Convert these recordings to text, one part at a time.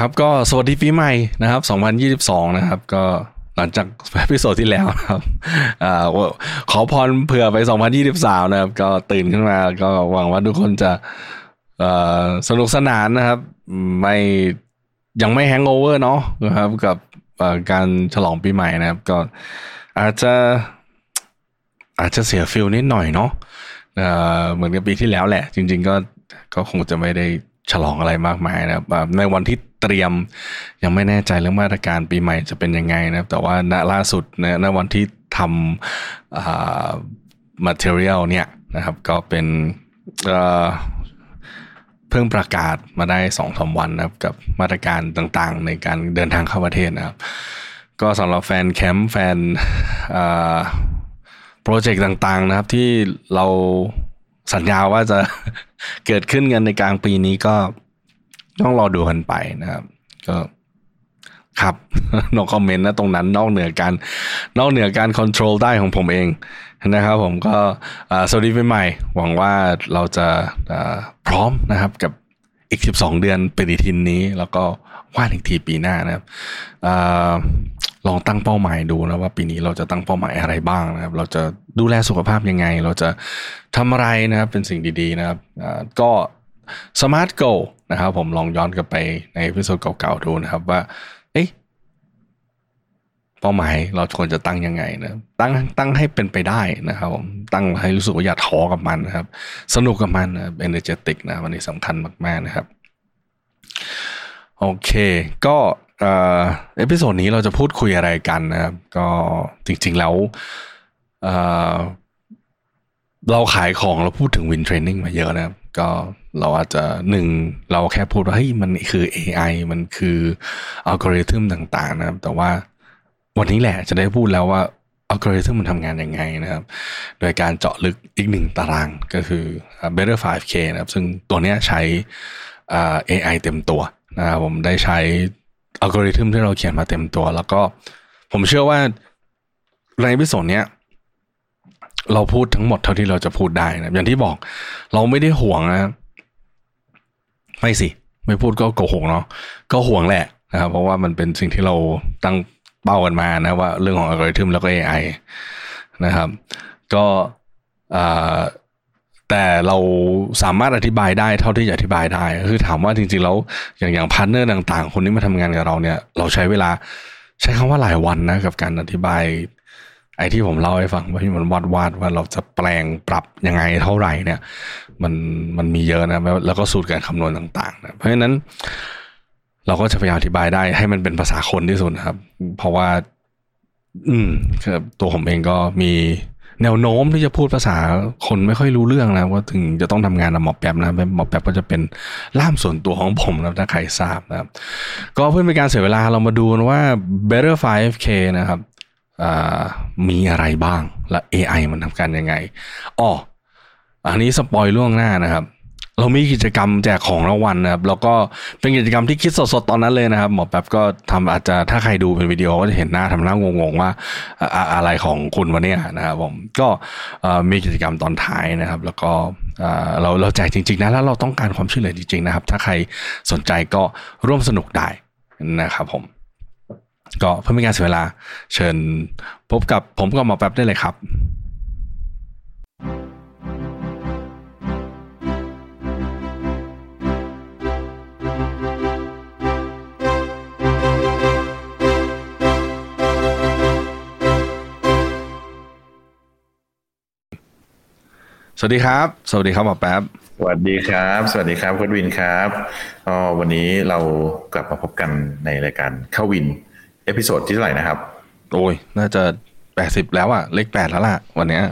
ครับก็สวัสดีปีใหม่นะครับ 2022 นะครับ ก็หลังจาก episode ที่แล้วนะครับอ่าขอพรเผื่อไป 2023 นะครับ ก็ตื่นขึ้นมาก็หวังว่าทุกคนจะสนุกสนานนะครับ ไม่ยังไม่ hangover เนาะนะครับ กับการฉลองปีใหม่นะครับ ก็อาจจะอาจจะเสีย feel นิดหน่อยเนาะเอ่อเหมือนกับปีที่แล้วแหละ จริง ๆ ก็ก็คงจะไม่ได้ ฉลองอะไรมากมายนะครับในวันที่เตรียมยังไม่แน่ใจเรื่องมาตรการปีใหม่จะเป็นยังไงนะครับ แต่ว่าณล่าสุดในณวันที่ทำอ่า material เนี่ยนะครับ ก็เป็นเอ่อเพิ่งประกาศมาได้สองสาวันนะครับ กับมาตรการต่างๆ ในการเดินทางเข้าประเทศนะครับ ก็สำหรับแฟนแคมป์แฟนโปรเจกต์ต่างๆนะครับที่เราสัญญาว่าจะ เกิดขึ้นกันในกลางปีนี้ก็ต้องรอดูกันไปนะครับ ก็ครับนอกคอมเมนต์นะตรงนั้นนอกเหนือการนอกเหนือการควบคุมได้ของผมเองนะครับ ผมก็สวัสดีปีใหม่ หวังว่าเราจะพร้อมนะครับกับอีก 12 เดือนปฏิทินนี้ แล้วก็ว่าอีกทีปีหน้านะครับ อาลองตั้งเป้าหมายดูนะว่าปีนี้เราจะตั้งเป้าหมายอะไรบ้างนะครับ เราจะดูแลสุขภาพยังไง เราจะทำอะไรนะครับเป็นสิ่งดีๆนะครับก็ Smart Go นะครับผมลองย้อนกลับไปในพิโซดเก่าๆดูนะครับว่าเอ๊ะเป้าหมายเราควรจะตั้งยังไงนะตั้งตั้งให้เป็นไปได้นะครับผมตั้งให้รู้สึกว่าอย่าท้อกับมันนะครับ สนุกกับมันนะเอเนเจติกนะวันนี้สำคัญมากๆนะครับ โอเค ก็ episode นี้เราจะพูดคุยอะไรกันนะครับ ก็จริง ๆ แล้วเเราขายของเราพูดถึง Win Training มาเยอะนะครับ ก็เราอาจจะหนึ่งเราแค่พูดว่าเฮ้ยมันคือ AI มันคืออัลกอริทึมต่าง ๆ นะครับ แต่ว่าวันนี้แหละจะได้พูดแล้วว่าอัลกอริทึมมันทำงานยังไงนะครับ โดยการเจาะลึกอีกหนึ่งตารางก็คือ Better 5K นะครับ ซึ่งตัวเนี้ยใช้อ่า AI เต็มตัวนะครับผมได้ใช้ อัลกอริทึมที่เราเขียนมาเต็มตัว แล้วก็ผมเชื่อว่าในวิดีโอเนี้ยเราพูดทั้งหมดเท่าที่เราจะพูดได้นะอย่างที่บอก เราไม่ได้ห่วงนะไม่สิ ไม่พูดก็โกหกเนาะก็ห่วงแหละนะครับ เพราะว่ามันเป็นสิ่งที่เราตั้งเป้ากันมานะว่าเรื่องของอัลกอริทึมแล้วก็ AI นะครับ ก็อ่า แต่เราสามารถอธิบายได้เท่าที่จะอธิบายได้ คือถามว่าจริงๆแล้วอย่างอย่างพาร์ทเนอร์ต่าง ๆ คนที่มาทำงานกับเราเนี่ย เราใช้เวลาใช้คำว่าหลายวันนะกับการอธิบาย ไอ้ที่ผมเล่าให้ฟังว่าที่มันวาดวาดว่าเราจะแปลงปรับยังไงเท่าไหร่เนี่ย มันมันมีเยอะนะแล้วก็สูตรการคำนวณต่างๆนะเพราะฉะนั้น เราก็จะพยายามอธิบายได้ให้มันเป็นภาษาคนที่สุดนะครับ เพราะว่า อืมคือตัวผมเองก็มี แนวโน้มที่จะพูดภาษาคนไม่ค่อยรู้เรื่องนะว่าถึงจะต้องทำงานกับหมอแป๊บนะหมอแป๊บก็จะเป็นล่ามส่วนตัวของผมนะถ้าใครทราบนะครับ ก็เพื่อเป็นการเสียเวลาเรามาดูว่า Better 5K นะครับมีอะไรบ้างและ AI มันทำการยังไงอ๋ออันนี้สปอยล่วงหน้านะครับ เรามีกิจกรรมแจกของรางวัลนะครับแล้วก็เป็นกิจกรรมที่คิดสดๆตอนนั้นเลยนะครับหมอแป๊บก็ทำอาจจะถ้าใครดูเป็นวิดีโอก็จะเห็นหน้าทำหน้างงๆว่าอะไรของคุณวันนี้นะครับผมก็มีกิจกรรมตอนท้ายนะครับ แล้วก็เราเราแจกจริงๆนะแล้วเราต้องการความช่วยเหลือจริงๆนะครับ ถ้าใครสนใจก็ร่วมสนุกได้นะครับผมก็เพื่อไม่ให้การเสียเวลาเชิญพบกับผมกับหมอแป๊บได้เลยครับ สวัสดีครับ สวัสดีครับหมอแป๊บ สวัสดีครับ สวัสดีครับคุณวินครับก็วันนี้เรากลับมาพบกันในรายการเข้าวิน episode ที่เท่าไหร่นะครับ โอ้ย น่าจะแปดสิบแล้วอะเลขแปดแล้วล่ะ วันเนี้ย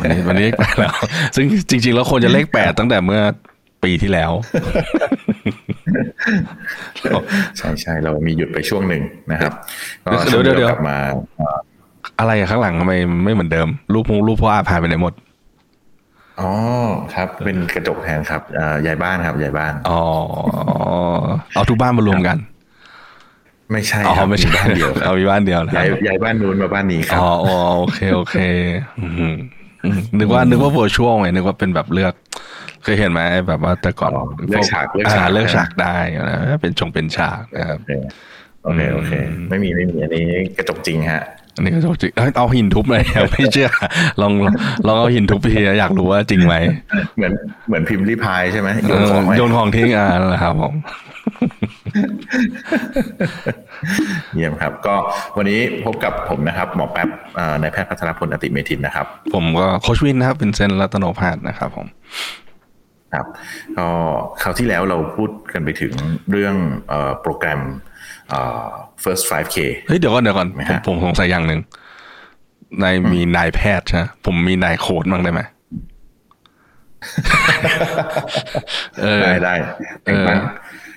วันนี้วันนี้เลขแปดแล้ว ซึ่งจริง ๆ แล้วควรจะเลขแปดตั้งแต่เมื่อปีที่แล้ว ใช่ใช่เรามีหยุดไปช่วงหนึ่งนะครับก็เดี๋ยวเดี๋ยวเดี๋ยวกลับมาเอ่ออะไรอะข้างหลังทำไมไม่เหมือนเดิม รูปพงรูปพ่ออาพายไปไหนหมด อ๋อครับ เป็นกระจกแทนครับเอ่อยายบ้านครับยายบ้านอ๋อเอาทุกบ้านมารวมกัน ไม่ใช่อ๋อครับไม่ใช่บ้านเดียวเอามีบ้านเดียวนะคย้ารัยบย้ายบ้านนู้นมาบ้านนี้ครับอ๋ออ๋อโอเคโอเคอืมอืมนึกว่านึกว่าโวช่วงไงนึกว่าเป็นแบบเลือกเคยเห็นไหมแบบว่าแต่ก่อนอ๋อเลือกฉากเลือกฉากอ่เลือกฉากได้นะเป็นชงเป็นฉากนะครับโอเคโอเคโอเคไม่มีไม่มีอันนี้กระจกจริงฮะ อันนี้ก็จริงเอ้ยเอาหินทุบเลยไม่เชื่อลองลองลองเอาหินทุบทีอยากรู้ว่าจริงไหมเหมือนเหมือนพิมพ์รีพายใช่ไหมโยเอนของอไว้โยนของทิ้งอ่านั่นแหละครับผมเยี่ยมครับ ก็วันนี้พบกับผมนะครับ หมอแป๊บเอ่อนายแพทย์พัทรพลอติเมธินนะครับ ผมก็โคชวินนะครับเป็นเซนรัตโนพาสนะครับผมครับก็คราวที่แล้วเราพูดกันไปถึงเรื่องเอ่อโปรแกรมเอ่อ first 5k เฮ้ยเดี๋ยวก่อนเดี๋ยวก่อนไหมผมฮะผมสงสัยอย่างหนึ่งนายมีนายแพทย์ใช่ไหมผมมีนายโค้ดบ้างได้ไหมเออได้ได้เอแต่งอตั้ง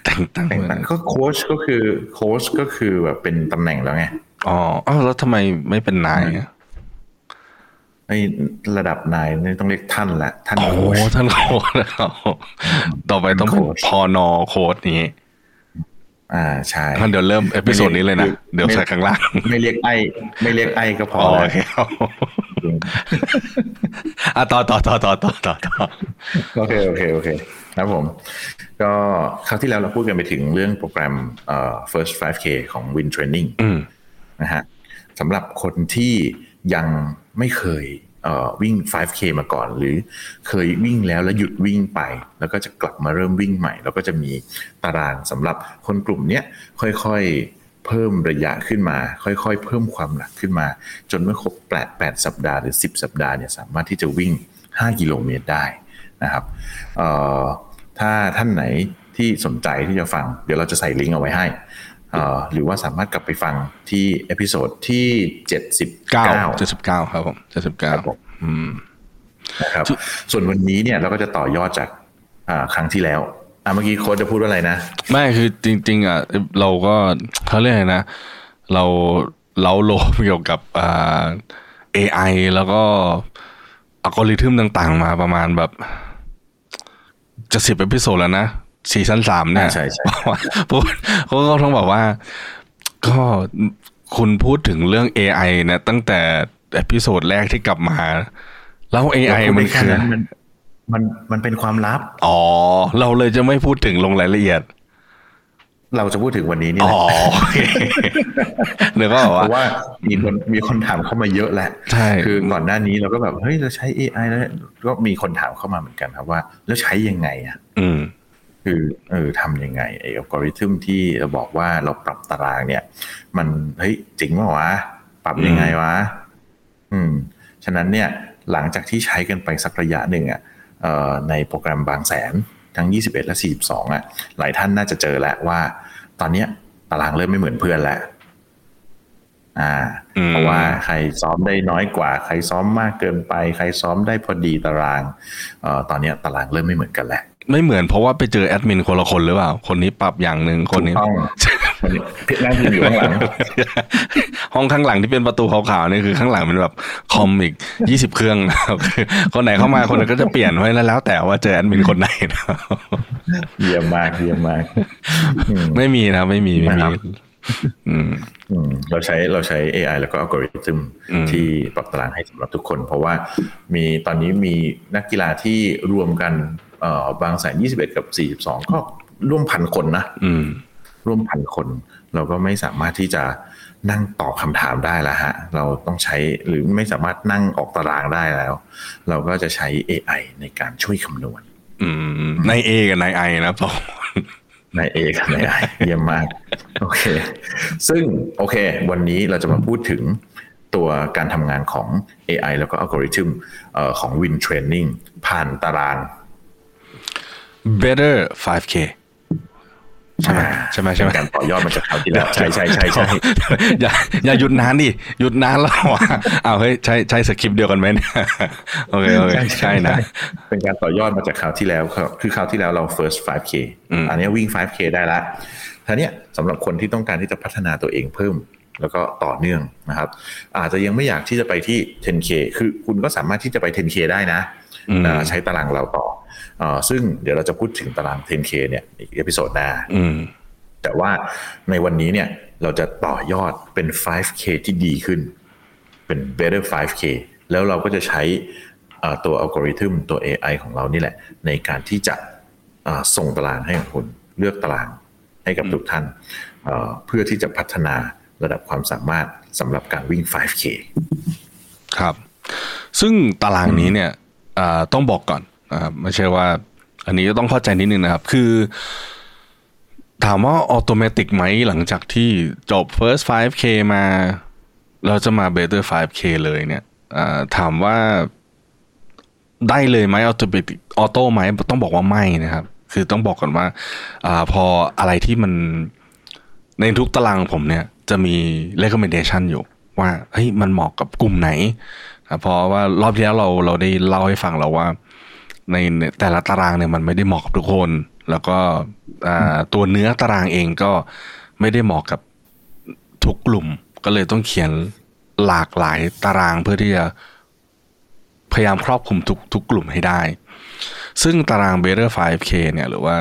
แต่งตั้งแต่งตั้งก็โค้ชก็คือโค้ชก็คือแบบเป็นตำแหน่งแล้วไงอ๋ออ้าวแล้วทำไมไม่เป็นนายอะไอ้ระดับนายนี่ต้องเรียกท่านละท่านโอ้โค้ชท่านโค้ดนะครับต่อไปต้องเป็นโค้ชพอนอโค้ดนี้ อ่าใช่งั้นเดี๋ยวเริ่มเอพิโซดนี้เลยนะ เดี๋ยวใส่ข้างล่าง ไม่เรียกไอ้ไม่เรียกไอ้ก็พออ๋อแล้วโอเคครับอะต่อต่อต่อต่อต่อต่อต่อโอเคโอเคโอเคครับผม ก็คราวที่แล้วเราพูดกันไปถึงเรื่องโปรแกรมเอ่อ first 5k ของ Win Training อืมนะฮะสำหรับคนที่ยังไม่เคยเอ่อ วิ่ง 5K มาก่อน หรือเคยวิ่งแล้วแล้วหยุดวิ่งไป แล้วก็จะกลับมาเริ่มวิ่งใหม่ แล้วก็จะมีตารางสำหรับคนกลุ่มนี้ค่อยๆเพิ่มระยะขึ้นมา ค่อยๆ เพิ่มความหนักขึ้นมา จนเมื่อครบ8 8สัปดาห์หรือ 10 สัปดาห์เนี่ยสามารถที่จะวิ่ง 5 กิโลเมตรได้นะครับถ้าท่านไหนที่สนใจที่จะฟัง เดี๋ยวเราจะใส่ลิงก์เอาไว้ให้ หรือว่าสามารถกลับไปฟังที่ episode ที่79เก้าเจ็ดสิบเก้าครับผมเจ็ดสิบเก้าครับผมนะครับ ส่วนวันนี้เนี่ยเราก็จะต่อยอดจากอ่าครั้งที่แล้วอ่าเมื่อกี้โค้ชจะพูดว่าอะไรนะ ไม่คือจริง ๆอะเราก็เขาเรียกอะไรนะ เราเราโลมเกี่ยวกับอ่า AI แล้วก็อัลกอริทึมต่างๆ มาประมาณแบบ จะสิบ episode แล้วนะ ซีซั่นสามเนี่ยใช่ใช่พูดเขาก็ต้องบอกว่า ก็คุณพูดถึงเรื่อง AI เนี่ยตั้งแต่ episode แรกที่กลับมา แล้ว AI เราพูดมันได้แค่คือนั้นมันมันมันเป็นความลับ อ๋อ เราเลยจะไม่พูดถึงลงรายละเอียด เราจะพูดถึงวันนี้นี่อ๋แหอละโอเคเดี๋ยวก็บอกเพว่าราะว่ามีคนมีคนถามเข้ามาเยอะแหละใช่คือก่อนหน้านี้เราก็แบบเฮ้ยเราใช้ AI แล้วก็มีคนถามเข้ามาเหมือนกันครับว่า แล้วใช้ยังไงอะ อืม คือเออทำยังไงไอ้อัลกอริทึมที่เราบอกว่าเราปรับตารางเนี่ย มันเฮ้ยจริงเปล่าวะ ปรับยังไงวะ อืม ฉะนั้นเนี่ยหลังจากที่ใช้กันไปสักระยะหนึ่งอะเอ่อในโปรแกรมบางแสนทั้ง 21 และ 42อะหลายท่านน่าจะเจอแล้วว่า ตอนเนี้ยตารางเริ่มไม่เหมือนเพื่อนแล้วอ่าอืมเพราะว่าใครซ้อมได้น้อยกว่า ใครซ้อมมากเกินไป ใครซ้อมได้พอดีตารางเอ่อตอนเนี้ยตารางเริ่มไม่เหมือนกันแล้ว ไม่เหมือนเพราะว่าไปเจอแอดมินคนละคนหรือเปล่า คนนี้ปรับอย่างหนึ่งคนนี้ถูกต้องพี่นั่งอยู่ข้างหลัง ห้องข้างหลังที่เป็นประตูขาวๆนี่คือข้างหลังเป็นแบบคอมอีกยี่สิบเครื่องนะครับคือคนไหนเข้ามาคนนั้นก็จะเปลี่ยนไว้แล้วแล้วแต่ว่าเจอแอดมินคนไหนนะครับเยี่ยมมากเยี่ยมมากอืมไม่มีนะไม่มีไม่นะคมีรับอืมอืมเราใช้เราใช้ AI แล้วก็อัลกอริทึมอืมที่ปรับตารางให้สำหรับทุกคน เพราะว่ามีตอนนี้มีนักกีฬาที่รวมกันเอ่อ บางแสน21กับ42ก็ร่วมพันคนนะอืมร่วมพันคน เราก็ไม่สามารถที่จะนั่งตอบคำถามได้แล้วฮะ เราต้องใช้หรือไม่สามารถนั่งออกตารางได้แล้ว เราก็จะใช้ AI ในการช่วยคำนวณอืมในเอกับในไอนะสองในเอกับในไอเยี่ยมมาก โอเค ซึ่งโอเค วันนี้เราจะมาพูดถึงตัวการทำงานของ AI แล้วก็อัลกอริทึมเอ่อของ Win Training ผ่านตาราง better 5k ใช่ไหมใช่ไหมใช่ไหมเป็นการต่อยอดมาจากคราวที่แล้วใช่ใช่ใช่ใช่อย่าอย่าหยุดนานดิหยุดนานแล้วอะเอาเฮ้ยใช่ใช่สคริปต์เดียวกันไหมเนี่ยโอเคโอเคใช่นะ เป็นการต่อยอดมาจากคราวที่แล้วครับคือคราวที่แล้วเรา first 5k อืมอันนี้วิ่ง 5k ได้ละทีเนี้ยสำหรับคนที่ต้องการที่จะพัฒนาตัวเองเพิ่มแล้วก็ต่อเนื่องนะครับ อาจจะยังไม่อยากที่จะไปที่ 10k คือคุณก็สามารถที่จะไป 10k ได้นะอืมอ่า ใช้ตารางเราต่ออาซึ่งเดี๋ยวเราจะพูดถึงตาราง 10k เนี่ยอีก episode หน้าอืมแต่ว่าในวันนี้เนี่ยเราจะต่อยอดเป็น 5k ที่ดีขึ้น เป็น better 5k แล้วเราก็จะใช้อ่าตัวอัลกอริทึมตัว AI ของเรานี่แหละ ในการที่จะอ่าส่งตารางให้กับคุณเลือกตารางให้กับทุกท่านเอ่อเพื่อที่จะพัฒนาระดับความสามารถสำหรับการวิ่ง 5k ครับ ซึ่งตารางนี้เนี่ยอ่า ต้องบอกก่อนนะครับไม่ใช่ว่า อันนี้ต้องเข้าใจนิดนึงนะครับ คือ ถามว่า automatic ไหมหลังจากที่จบ first 5k มา เราจะมา better 5k เลยเนี่ยถามว่าได้เลยไหม automatic auto ไหมต้องบอกว่าไม่นะครับ คือต้องบอกก่อนว่าอพออะไรที่มันในทุกตารางผมเนี่ย จะมี recommendation อยู่ว่าเฮ้ยมันเหมาะกับกลุ่มไหน เพราะว่ารอบที่แล้วเราเราได้เล่าให้ฟังแล้วว่า ในในแต่ละตารางเนี่ยมันไม่ได้เหมาะกับทุกคน แล้วก็อ่าตัวเนื้อตารางเองก็ไม่ได้เหมาะกับทุกกลุ่ม ก็เลยต้องเขียนหลากหลายตารางเพื่อที่จะพยายามครอบคลุมทุกทุกกลุ่มให้ได้ ซึ่งตาราง Better 5K เนี่ยหรือว่า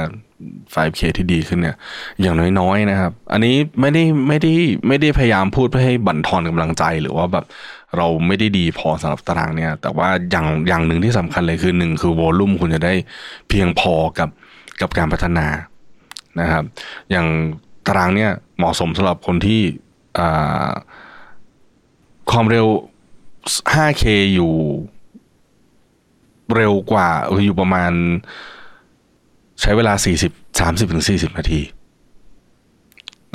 5K ที่ดีขึ้นเนี่ย อย่างน้อยๆนะครับ อันนี้ไม่ได้ไม่ได้ไม่ได้พยายามพูดเพื่อให้บั่นทอนกำลังใจหรือว่าแบบ เราไม่ได้ดีพอสำหรับตารางเนี่ย แต่ว่าอย่างอย่างหนึ่งที่สำคัญเลยคือหนึ่งคือวอลลุ่มคุณจะได้เพียงพอกับกับการพัฒนานะครับ อย่างตารางเนี่ยเหมาะสมสำหรับคนที่ความเร็ว 5K อยู่เร็วกว่าอยู่ประมาณ ใช้เวลา 40 30ถึง40 นาที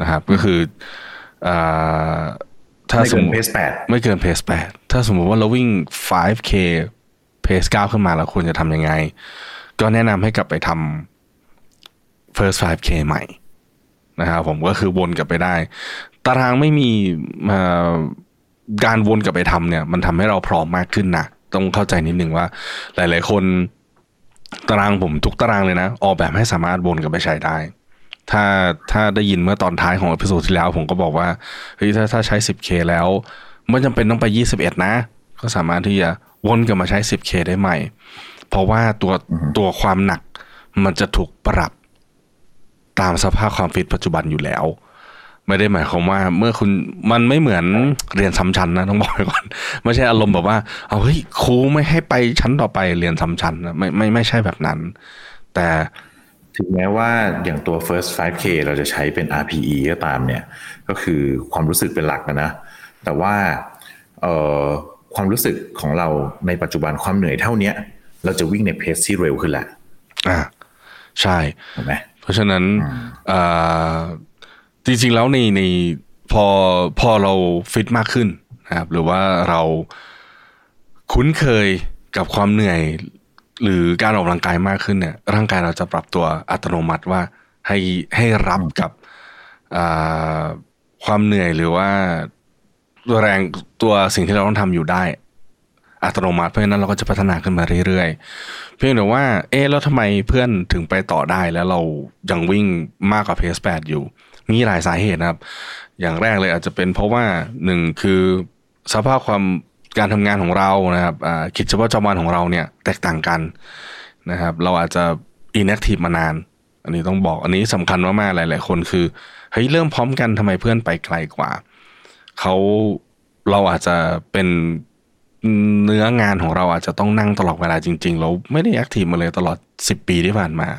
นะครับ ก็คืออ ถ้าไม่สมเกินมติเพสแปดไม่เกินเพส8ถ้าสมมุติว่าเราวิ่ง 5K เพส9ขึ้นมาแล้วควรจะทำยังไง ก็แนะนำให้กลับไปทำ first 5K ใหม่นะครับผมก็คือวนกลับไปได้ ตารางไม่มีเอ่อการวนกลับไปทำเนี่ย มันทำให้เราพร้อมมากขึ้นนะต้องเข้าใจนิดนึงว่า หลาย ๆ คนตารางผมทุกตารางเลยนะ ออกแบบให้สามารถวนกลับไปใช้ได้ ถ้าถ้าได้ยินเมื่อตอนท้ายของ episode ที่แล้ว ผมก็บอกว่าเฮ้ยถ้าถ้าใช้ 10K แล้วไม่จำเป็นต้องไป 21 นะ ก็สามารถที่จะวนกลับมาใช้ 10K ได้ใหม่ เพราะว่าตัวตัวความหนักมันจะถูกปรับตามสภาพความฟิตปัจจุบันอยู่แล้ว ไม่ได้หมายความว่าเมื่อคุณมันไม่เหมือนเรียนซ้ำชั้นนะต้องบอกไว้ก่อนไม่ใช่อารมณ์แบบว่าเอาเฮ้ยครูไม่ให้ไปชั้นต่อไปเรียนซ้ำชั้นนะไม่ไม่ไม่ใช่แบบนั้น แต่ ถึงแม้ว่าอย่างตัว first 5k เราจะใช้เป็น RPE ก็ตามเนี่ย ก็คือความรู้สึกเป็นหลักนะ แต่ว่าเอ่อความรู้สึกของเราในปัจจุบันความเหนื่อยเท่าเนี้ยเราจะวิ่งในเพสที่เร็วขึ้นแหละอ่าใช่ถูกไหมเพราะฉะนั้นอ่าจริงๆแล้วในในพอพอเราฟิตมากขึ้นนะครับหรือว่าเราคุ้นเคยกับความเหนื่อย หรือการออกกำลังกายมากขึ้นเนี่ย ร่างกายเราจะปรับตัวอัตโนมัติว่าให้ให้รับกับความเหนื่อยหรือว่าตัวแรงตัวสิ่งที่เราต้องทำอยู่ได้ อัตโนมัติเพราะฉะนั้นเราก็จะพัฒนาขึ้นมาเรื่อยๆ เพียงแต่ว่า เอ๊ะแล้วทำไมเพื่อนถึงไปต่อได้แล้วเรายังวิ่งมากกว่าเพสแปดอยู่ มีหลายสาเหตุนะครับ อย่างแรกเลยอาจจะเป็นเพราะว่าหนึ่งคือสภาพความ การทำงานของเรานะครับกิจวัตรประจำวันของเราเนี่ยแตกต่างกันนะครับ เราอาจจะ inactive มานาน อันนี้ต้องบอกอันนี้สำคัญมากๆหลาย ๆ คนคือเฮ้ยเริ่มพร้อมกันทำไมเพื่อนไปไกลกว่าเขาเราอาจจะเป็นเนื้องานของเราอาจจะต้องนั่งตลอดเวลาจริง ๆ เราไม่ได้ active มาเลยตลอด 10 ปีที่ผ่านมา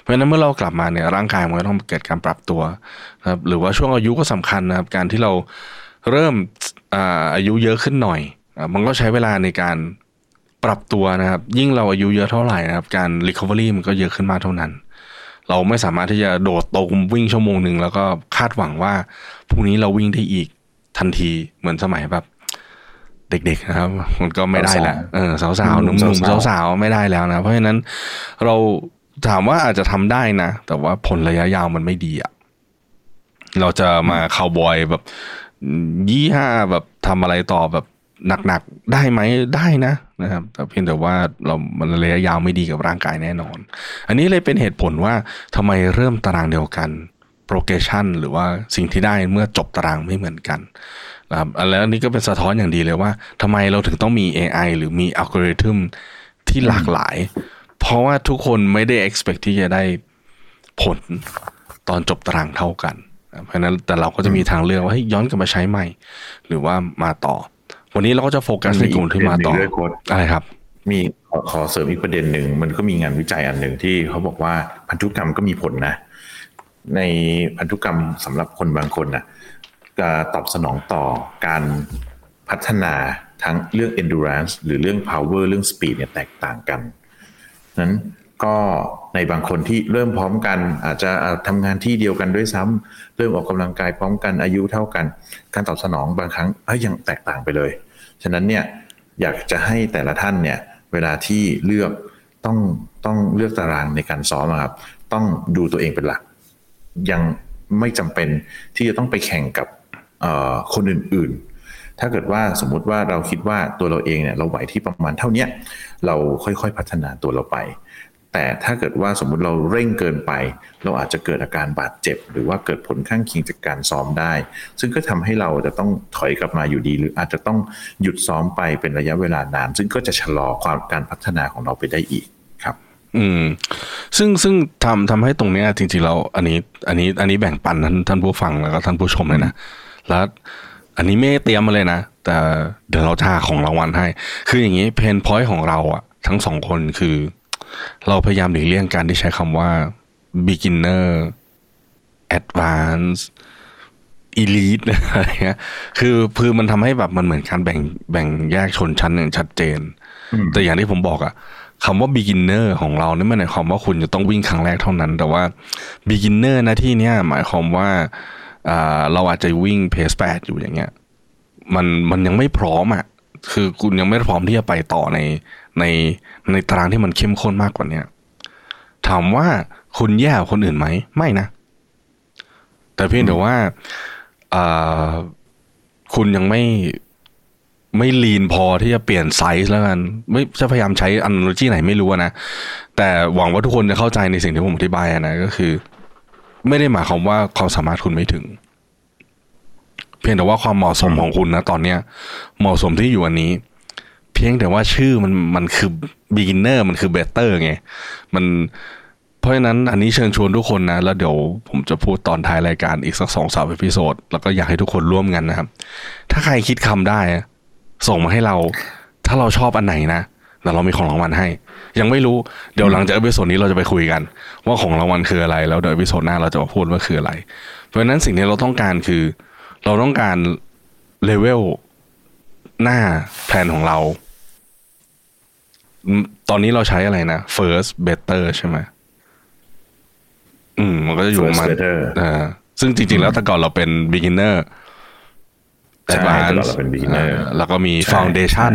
เพราะฉะนั้นเมื่อเรากลับมาเนี่ยร่างกายมันก็ต้องเกิดการปรับตัวนะครับหรือว่าช่วงอายุก็สำคัญนะครับการที่เราเริ่ม อาอายุเยอะขึ้นหน่อยอามันก็ใช้เวลาในการปรับตัวนะครับ ยิ่งเราอายุเยอะเท่าไหร่นะครับ การ recovery มันก็เยอะขึ้นมากเท่านั้น เราไม่สามารถที่จะโดดตรงวิ่งชั่วโมงหนึ่งแล้วก็คาดหวังว่าพรุ่งนี้เราวิ่งได้อีกทันทีเหมือนสมัยแบบเด็กๆนะครับ มันก็ไม่ได้แหละเออสาวๆหนุ่มๆสาวๆไม่ได้แล้วนะ เพราะฉะนั้นเราถามว่าอาจจะทำได้นะ แต่ว่าผลระยะยาวมันไม่ดีอะเราจะมาคาวบอยแบบ ยี่ห้าแบบทำอะไรต่อแบบหนักๆได้ไหมได้นะนะครับแต่เพียงแต่ว่าเรามันระยะยาวไม่ดีกับร่างกายแน่นอน อันนี้เลยเป็นเหตุผลว่าทำไมเริ่มตารางเดียวกัน progression หรือว่าสิ่งที่ได้เมื่อจบตารางไม่เหมือนกันนะครับแล้วนี่ก็เป็นสะท้อนอย่างดีเลยว่าทำไมเราถึงต้องมี AI หรือมีอัลกอริทึมที่หลากหลาย เพราะว่าทุกคนไม่ได้ expect ที่จะได้ผลตอนจบตารางเท่ากัน เพราะนั้นแต่เราก็จะมีทางเลือกว่าให้ย้อนกลับมาใช้ใหม่ หรือว่ามาต่อ วันนี้เราก็จะโฟกัสในกลุ่มที่มาต่ออะไรครับ มีขอขอเสริมอีกประเด็นหนึ่งมันก็มีงานวิจัยอันหนึ่งที่เขาบอกว่าพันธุกรรมก็มีผลนะ ในพันธุกรรมสำหรับคนบางคนนะ่ะจะตอบสนองต่อการพัฒนาทั้งเรื่อง endurance หรือเรื่อง power เรื่อง speed เนี่ยแตกต่างกันนั้น ก็ในบางคนที่เริ่มพร้อมกัน อาจจะทำงานที่เดียวกันด้วยซ้ำเริ่มออกกำลังกายพร้อมกันอายุเท่ากัน การตอบสนองบางครั้งยังแตกต่างไปเลย ฉะนั้นเนี่ยอยากจะให้แต่ละท่านเนี่ยเวลาที่เลือกต้องต้องเลือกตารางในการซ้อมครับต้องดูตัวเองเป็นหลัก ยังไม่จำเป็นที่จะต้องไปแข่งกับคนอื่นๆ ถ้าเกิดว่าสมมุติว่าเราคิดว่าตัวเราเองเนี่ยเราไหวที่ประมาณเท่านี้เราค่อยๆพัฒนาตัวเราไป แต่ถ้าเกิดว่าสมมุติเราเร่งเกินไป เราอาจจะเกิดอาการบาดเจ็บ หรือว่าเกิดผลข้างเคียงจากการซ้อมได้ ซึ่งก็ทำให้เราจะต้องถอยกลับมาอยู่ดี หรืออาจจะต้องหยุดซ้อมไปเป็นระยะเวลานาน ซึ่งก็จะชะลอความการพัฒนาของเราไปได้อีกครับ อืม ซึ่งซึ่งทำทำให้ตรงเนี้ยจริงๆเราอันนี้ อันนี้อันนี้แบ่งปันท่านท่านผู้ฟังแล้วก็ท่านผู้ชมเลยนะแล้วอันนี้ไม่เตรียมมาเลยนะแต่เดี๋ยวเราจะหาของรางวัลให้ คืออย่างนี้เพนพอยต์ของเราอะทั้งสองคนคือ เราพยายามหลีกเลี่ยงการที่ใช้คำว่า beginner advance elite อะไรเงี้ย คือคือมันทำให้แบบมันเหมือนการแบ่งแบ่งแยกชนชั้นอย่างชัดเจน แต่อย่างที่ผมบอกอะคำว่า beginner ของเรานี่ไม่หมายความว่าคุณจะต้องวิ่งครั้งแรกเท่านั้น แต่ว่า beginner นะที่เนี้ยหมายความว่าเราอาจจะวิ่งเพสแปดอยู่อย่างเงี้ย มันมันยังไม่พร้อมอะ คือคุณยังไม่พร้อมที่จะไปต่อในในในตารางที่มันเข้มข้นมากกว่าเนี้ยถามว่าคุณแย่คนอื่นไหม ไม่นะ แต่เพียงแต่ว่าคุณยังไม่ไม่ลีนพอที่จะเปลี่ยนไซส์แล้วกัน ไม่จะพยายามใช้อันโลจีไหนไม่รู้นะ แต่หวังว่าทุกคนจะเข้าใจในสิ่งที่ผมอธิบายนะก็คือ ไม่ได้หมายความว่าความสามารถคุณไม่ถึง เพียงแต่ว่าความเหมาะสมของคุณนะตอนเนี้ย เหมาะสมที่อยู่อันนี้ เพียงแต่ว่าชื่อมันมันคือ beginner มันคือ better ไงมันเพราะฉะนั้นอันนี้เชิญชวนทุกคนนะ แล้วเดี๋ยวผมจะพูดตอนท้ายรายการอีกสักสองสาม episode แล้วก็อยากให้ทุกคนร่วมกันนะครับ ถ้าใครคิดคำได้ ส่งมาให้เรา ถ้าเราชอบอันไหนนะแล้วเรามีของรางวัลให้ ยังไม่รู้เดี๋ยวหลังจาก episode นี้เราจะไปคุยกัน ว่าของรางวัลคืออะไร แล้วเดี๋ยว episode หน้าเราจะมาพูดว่าคืออะไร เพราะฉะนั้นสิ่งที่เราต้องการคือ เราต้องการเลเวลหน้าแผนของเรา ตอนนี้เราใช้อะไรนะ first better ใช่ไหมอืม มันก็จะอยู่มันอ่าซึ่งจริง ๆ แล้วแต่ก่อนเราเป็น beginner แต่ว่าเราเป็น beginner แล้วก็มี foundation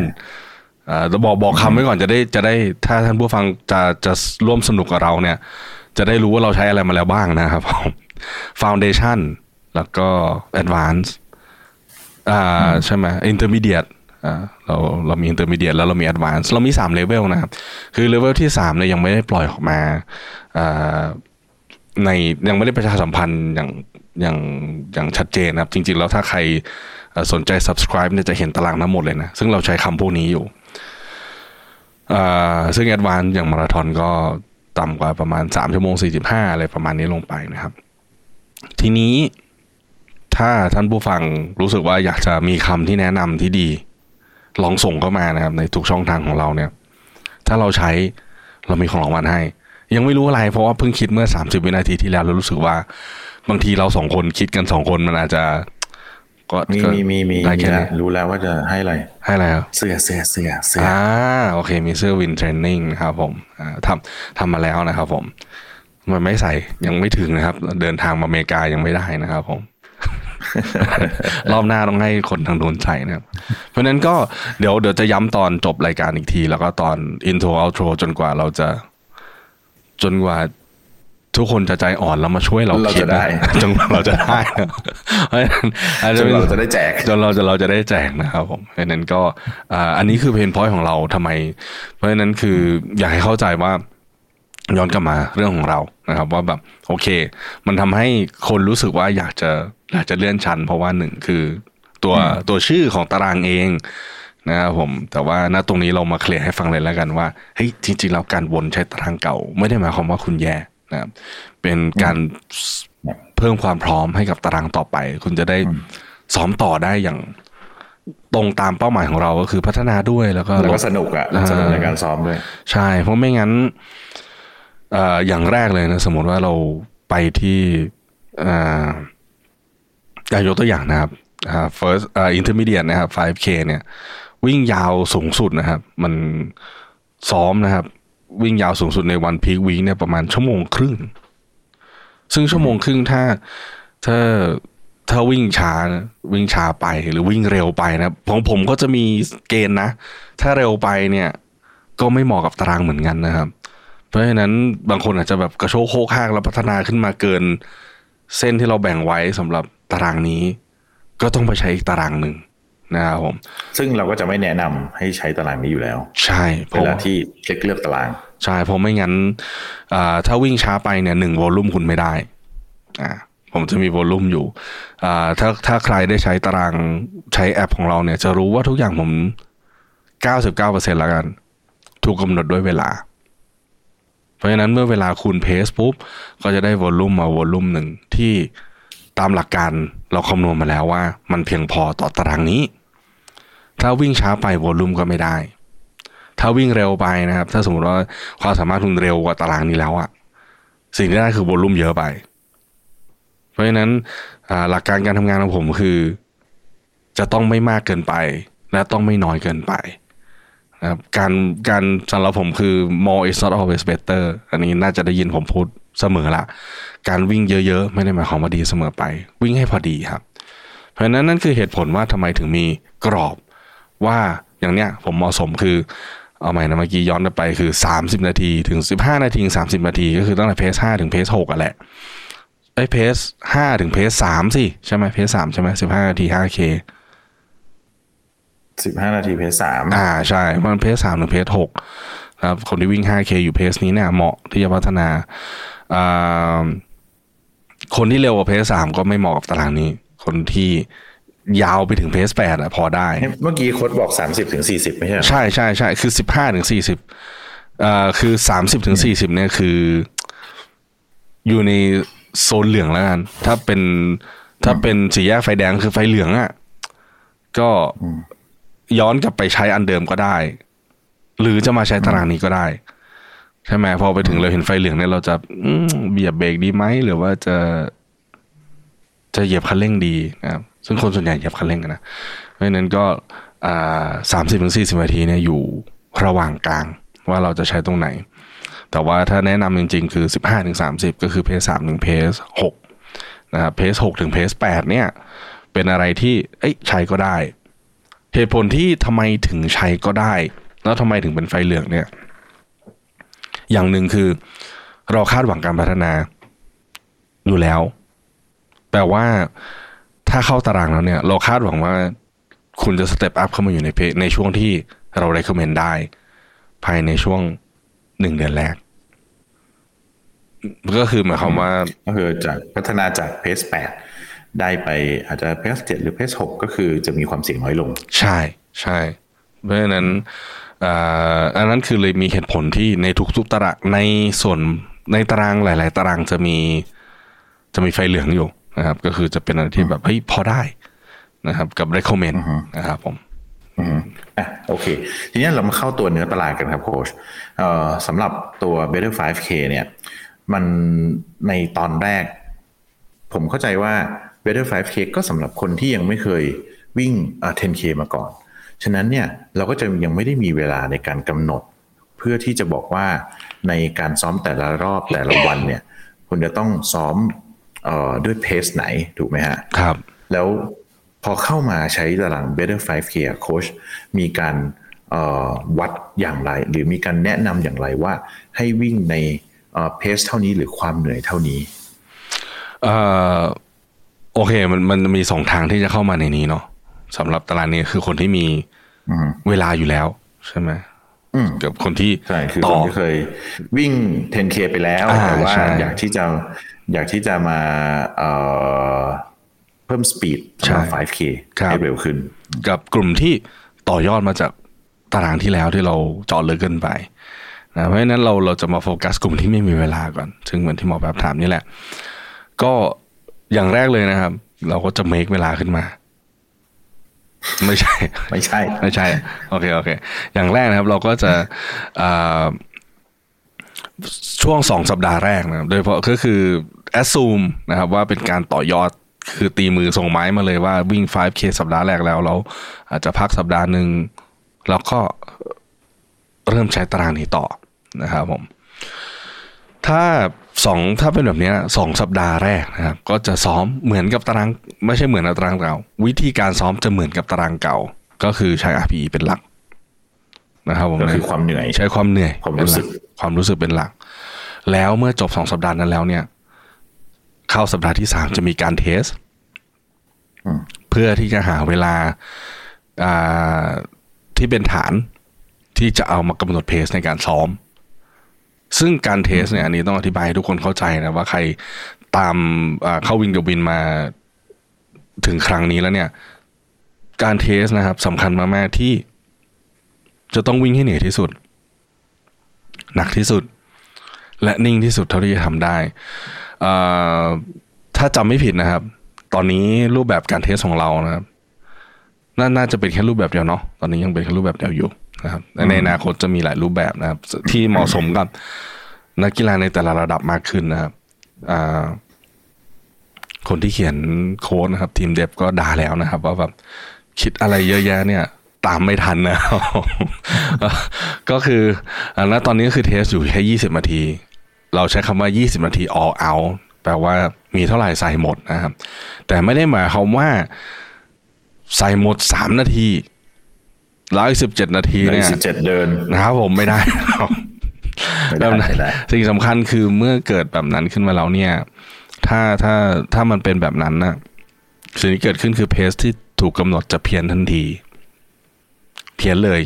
อ่าบอกบอกคำไว้ก่อนจะได้จะได้ ถ้าท่านผู้ฟังจะจะร่วมสนุกกับเราเนี่ย จะได้รู้ว่าเราใช้อะไรมาแล้วบ้างนะครับผม Foundation แล้วก็ Advance อ่าใช่ไหม Intermediate อ่าเราเรามี Intermediate แล้วเรามี Advance เรามีสามเลเวลนะครับ คือเลเวลที่สามเนี่ยยังไม่ได้ปล่อยออกมาอ่าในยังไม่ได้ประชาสัมพันธ์อย่างอย่างอย่างชัดเจนนะครับ จริง ๆ แล้วถ้าใครสนใจ subscribe เนี่ยจะเห็นตารางทั้งหมดเลยนะ ซึ่งเราใช้คำพวกนี้อยู่ซึ่งแอดวานอย่างมาราธอนก็ต่ำกว่าประมาณสามชั่วโมงสี่สิบห้าอะไรประมาณนี้ลงไปนะครับ ทีนี้ ถ้าท่านผู้ฟังรู้สึกว่าอยากจะมีคำที่แนะนำที่ดี ลองส่งเข้ามานะครับ ในทุกช่องทางของเราเนี่ย ถ้าเราใช้เรามีของรางวัลให้ ยังไม่รู้อะไรเพราะว่าเพิ่งคิดเมื่อสามสิบวินาทีที่แล้วเรารู้สึกว่า บางทีเราสองคนคิดกันสองคนมันอาจจะก็มีมีมีมีได้แค่รู้แล้วว่าจะให้อะไร ให้อะไรครับเสื้อเสื้อเสื้อเสื้ออ่าโอเค มีเสื้อวินเทรนนิ่งนะครับผมอ่าทำทำมาแล้วนะครับผม มันไม่ใส่ยังไม่ถึงนะครับ เดินทางมาอเมริกายังไม่ได้นะครับผม รอบหน้าต้องให้คนทางโน้นใส่นะครับ เพราะนั้นก็เดี๋ยวเดี๋ยวจะย้ำตอนจบรายการอีกที แล้วก็ตอน intro outro จนกว่าเราจะ จนกว่าทุกคนจะใจอ่อนแล้วมาช่วยเราเราคิดจะได้นะจนกว่าเราจะได้นะเพราะฉะนั้นอาจจจะนเป็นเราจะได้แจกจนเราจะเราจะได้แจกนะครับผมเพราะฉะนั้นก็อ่าอันนี้คือ pain point ของเราทำไม เพราะฉะนั้นคืออยากให้เข้าใจว่า ย้อนกลับมาเรื่องของเรานะครับ ว่าแบบโอเค มันทำให้คนรู้สึกว่าอยากจะอยากจะเลื่อนชั้น เพราะว่าหนึ่งคือตัวตัวชื่อของตารางเองนะครับผมแต่ว่าณตรงนี้เรามาเคลียร์ให้ฟังเลยแล้วกันว่าเฮ้ยจริง ๆ แล้วการวนใช้ตารางเก่า ไม่ได้หมายความว่าคุณแย่นะครับเป็นการเพิ่มความพร้อมให้กับตารางต่อไป คุณจะได้ซ้อมต่อได้อย่างตรงตามเป้าหมายของเราก็คือพัฒนาด้วยแล้วก็แล้วก็สนุกอะอ่าสนุกในการซ้อมด้วย ใช่ เพราะไม่งั้นเอย่างแรกเลยนะ สมมติว่าเราไปที่อ่ายกตัวอย่างนะครับ first intermediate นะครับ 5k เนี่ย วิ่งยาวสูงสุดนะครับ มันซ้อมนะครับ วิ่งยาวสูงสุดในวันพีควีคเนี่ยประมาณชั่วโมงครึ่ง ซึ่งชั่วโมงครึ่งถ้าถ้าถ้าวิ่งช้านะวิ่งช้าไปหรือวิ่งเร็วไปนะของผมก็จะมีเกณฑ์นะ ถ้าเร็วไปเนี่ย ก็ไม่เหมาะกับตารางเหมือนกันนะครับ เพราะฉะนั้นบางคนอาจจะแบบกระโชกโคกห้างแล้วพัฒนาขึ้นมาเกิน เส้นที่เราแบ่งไว้สำหรับตารางนี้ ก็ต้องไปใช้อีกตารางหนึ่งนะครับผมซึ่งเราก็จะไม่แนะนำให้ใช้ตารางนี้อยู่แล้ว ใช่เพเวราะลาว่าที่คลิกเลือกตาราง ใช่เพราะไม่งั้นอ่าถ้าวิ่งช้าไปเนี่ยหนึ่งวอลลุ่มคุณไม่ได้อ่าผมจะมีวอลลุ่มอยู่อ่าถ้าถ้าใครได้ใช้ตารางใช้แอปของเราเนี่ย จะรู้ว่าทุกอย่างผม 99%แล้วกัน ถูกกำหนดด้วยเวลา เพราะฉะนั้นเมื่อเวลาคูณเพสปุ๊บ ก็จะได้วอลลุ่มมาวอลลุ่มหนึ่งที่ตามหลักการเราคำนวณมาแล้วว่า มันเพียงพอต่อตารางนี้ ถ้าวิ่งช้าไปวอลลุ่มก็ไม่ได้ ถ้าวิ่งเร็วไปนะครับ ถ้าสมมติว่าความสามารถคุณเร็วกว่าตารางนี้แล้วอะสิ่งที่ได้คือวอลลุ่มเยอะไป เพราะฉะนั้นหลักการการทำงานของผมคือ จะต้องไม่มากเกินไป และต้องไม่น้อยเกินไป นะครับการการสำหรับผมคือ more is not always better อันนี้น่าจะได้ยินผมพูดเสมอละ การวิ่งเยอะๆ ไม่ได้หมายความว่าดีเสมอไป วิ่งให้พอดีครับ เพราะฉะนั้นนั่นคือเหตุผลว่าทำไมถึงมีกรอบว่าอย่างเนี้ยผมเหมาะสมคือ เอาใหม่นะเมื่อกี้ย้อนไปคือ 30 นาทีถึง 15 นาทีถึง30 นาที ก็คือตั้งแต่เพส5ถึงเพส6กันแหละไอ้เพส5ถึงเพส3สิใช่ไหมเพส3ใช่ไหม15 นาที 5k 15นาทีเพสสามอ่าใช่มันเพส3ถึงเพส6นะครับคนที่วิ่ง 5k อยู่เพสนี้เนี่ยเหมาะที่จะพัฒนาอ่าคนที่เร็วกว่าเพส3ก็ไม่เหมาะกับตารางนี้ คนที่ยาวไปถึงเพส8อะพอได้ เมื่อกี้โค้ดบอก30ถึง40ไม่ใช่เหรอใช่ใช่ใช่คือสิบห้าถึงสี่สิบเอ่อคือสามสิบถึงสี่สิบเนี่ยคือ อยู่ในโซนเหลืองแล้วกัน ถ้าเป็นถ้าเป็นสี่แยกไฟแดงคือไฟเหลืองอะ่ะก็ ย้อนกลับไปใช้อันเดิมก็ได้ หรือจะมาใช้ตารางนี้ก็ได้ ใช่ไหมพอไปถึงเราเห็นไฟเหลืองเนี่ยเราจะเบียบเบรกดีไหมหรือว่าจะ จะเหยียบคันเร่งดีนะครับซึ่งคนส่วนใหญ่เหยียบคันเร่งกันนะเพราะนั้นก็สามสิบถึงสี่สิบนาทีเนี่ยอยู่ระหว่างกลางว่าเราจะใช้ตรงไหน แต่ว่าถ้าแนะนำจริงๆ คือสิบห้าถึงสามสิบก็คือเพสสามถึงเพสหกนะครับเพสหกถึงเพสแปดเนี่ย เป็นอะไรที่เอ้ยใช้ก็ได้ เหตุผลที่ทำไมถึงใช้ก็ได้ แล้วทำไมถึงเป็นไฟเหลืองเนี่ย อย่างหนึ่งคือ เราคาดหวังการพัฒนาอยู่แล้ว แปลว่าถ้าเข้าตารางแล้วเนี่ย เราคาดหวังว่าคุณจะ step up เข้ามาอยู่ใน pace ในช่วงที่เรา recommend ได้ ภายในช่วงหนึ่งเดือนแรก ก็คือหมายความว่าก็คือจากพัฒนาจาก pace 8 ได้ไปอาจจะ pace 7หรือ pace 6ก็คือจะมีความเสี่ยงน้อยลง ใช่ใช่เพราะฉะนั้นอ่าอันนั้นคือเลยมีเหตุผลที่ในทุกๆตารางในส่วนในตารางหลาย ๆ ตารางจะมีจะมีไฟเหลืองอยู่นะครับ ก็คือจะเป็นอะไรที่แบบเฮ้ยพอได้นะครับกับ recommend นะครับผมอืมอะโอเค ทีนี้เรามาเข้าตัวเนื้อตลาดกันครับโค้ชเอ่อสำหรับตัว Better 5K เนี่ย มันในตอนแรก ผมเข้าใจว่า Better 5K ก็สำหรับคนที่ยังไม่เคยวิ่งอ่า 10K มาก่อน ฉะนั้นเนี่ยเราก็จะยังไม่ได้มีเวลาในการกำหนด เพื่อที่จะบอกว่าในการซ้อมแต่ละรอบแต่ละวันเนี่ยคุณจะต้องซ้อมเอ่อด้วยเพสไหนถูกไหมฮะครับ แล้วพอเข้ามาใช้ตาราง Better 5K โค้ชมีการเอ่อวัดอย่างไร หรือมีการแนะนำอย่างไรว่าให้วิ่งในเพสเท่านี้หรือความเหนื่อยเท่านี้เอ่อ โอเค มันมันมีสองทางที่จะเข้ามาในนี้เนาะสำหรับตารางนี้คือคนที่มีอืมเวลาอยู่แล้ว ใช่ไหมอืมกับคนที่ใช่คือต่คอนที่เคย วิ่ง 10K ไปแล้วอ่าแต่ว่าใช่อยากที่จะอยากที่จะมาเอ่อเพิ่มสปีดสำหรับ 5K ครับให้เร็วขึ้น กับกลุ่มที่ต่อยอดมาจากตารางที่แล้วที่เราเจาะลึกเกินไปนะเพราะฉะนั้นเราเราจะมาโฟกัสกลุ่มที่ไม่มีเวลาก่อน ซึ่งเหมือนที่หมอแบบถามนี่แหละ ก็ อย่างแรกเลยนะครับ เราก็จะ make เวลาขึ้นมา ไม่ใช่ ไม่ใช่ ไม่ใช่ โอเค โอเค อย่างแรกนะครับ เราก็จะอ่าช่วงสองสัปดาห์แรกนะครับ โดยเฉพาะก็คือ assume นะครับ ว่าเป็นการต่อยอดคือตีมือส่งไม้มาเลยว่าวิ่ง 5K สัปดาห์แรกแล้ว เราอาจจะพักสัปดาห์หนึ่งแล้วก็เริ่มใช้ตารางนี้ต่อนะครับผม ถ้า สองถ้าเป็นแบบเนี้ยสองสัปดาห์แรกนะครับก็จะซ้อมเหมือนกับตารางไม่ใช่เหมือนกับตารางเก่า วิธีการซ้อมจะเหมือนกับตารางเก่า ก็คือใช้ RPE เป็นหลักนะครับผมก็คือความเหนื่อยใช้ความเหนื่อยความรู้สึกเป็นหลัความรู้สึกเป็นหลัก แล้วเมื่อจบสองสัปดาห์นั้นแล้วเนี่ย เข้าสัปดาห์ที่สามจะมีการเทสอืมเพื่อที่จะหาเวลาอ่าที่เป็นฐานที่จะเอามากำหนดเพสในการซ้อม ซึ่งการเทสเนี่ยอันนี้ต้องอธิบายให้ทุกคนเข้าใจนะว่าใครตามเข้าวินกับวินมาถึงครั้งนี้แล้วเนี่ย การเทสนะครับสำคัญมากๆที่ จะต้องวิ่งให้เหนื่อยที่สุด หนักที่สุด และนิ่งที่สุดเท่าที่จะทำได้ถ้าจำไม่ผิดนะครับ ตอนนี้รูปแบบการเทสของเรานะครับนน่าจะเป็นแค่รูปแบบเดียวเนาะตอนนี้ยังเป็นแค่รูปแบบเดียวอยู่ นะครับและในอนาคตจะมีหลายรูปแบบนะครับ ที่เหมาะสมกับนักกีฬาในแต่ละระดับมากขึ้นนะครับคนที่เขียนโค้ดนะครับ ทีมเดฟก็ด่าแล้วนะครับ ว่าแบบคิดอะไรเยอะแยะเนี่ย ตามไม่ทันนะก็คืออ่าณตอนนี้ก็คือเทสอยู่แค่ยี่สิบนาที เราใช้คำว่า20นาที all out แปลว่ามีเท่าไหร่ใส่หมดนะครับ แต่ไม่ได้หมายความว่าใส่หมด3นาที ร้อยสิบเจ็ดนาทีในเนี่ยสิบเจ็ดเดินนะครับผมไม่ได้ไม่ได้แบบนั้นไม่ได้สิ่งสำคัญคือเมื่อเกิดแบบนั้นขึ้นมาแล้วเนี่ย ถ้าถ้าถ้ามันเป็นแบบนั้นนะสิ่งที่เกิดขึ้นคือเพสที่ถูกกำหนดจะเพี้ยนทันที เพี้ยนเลย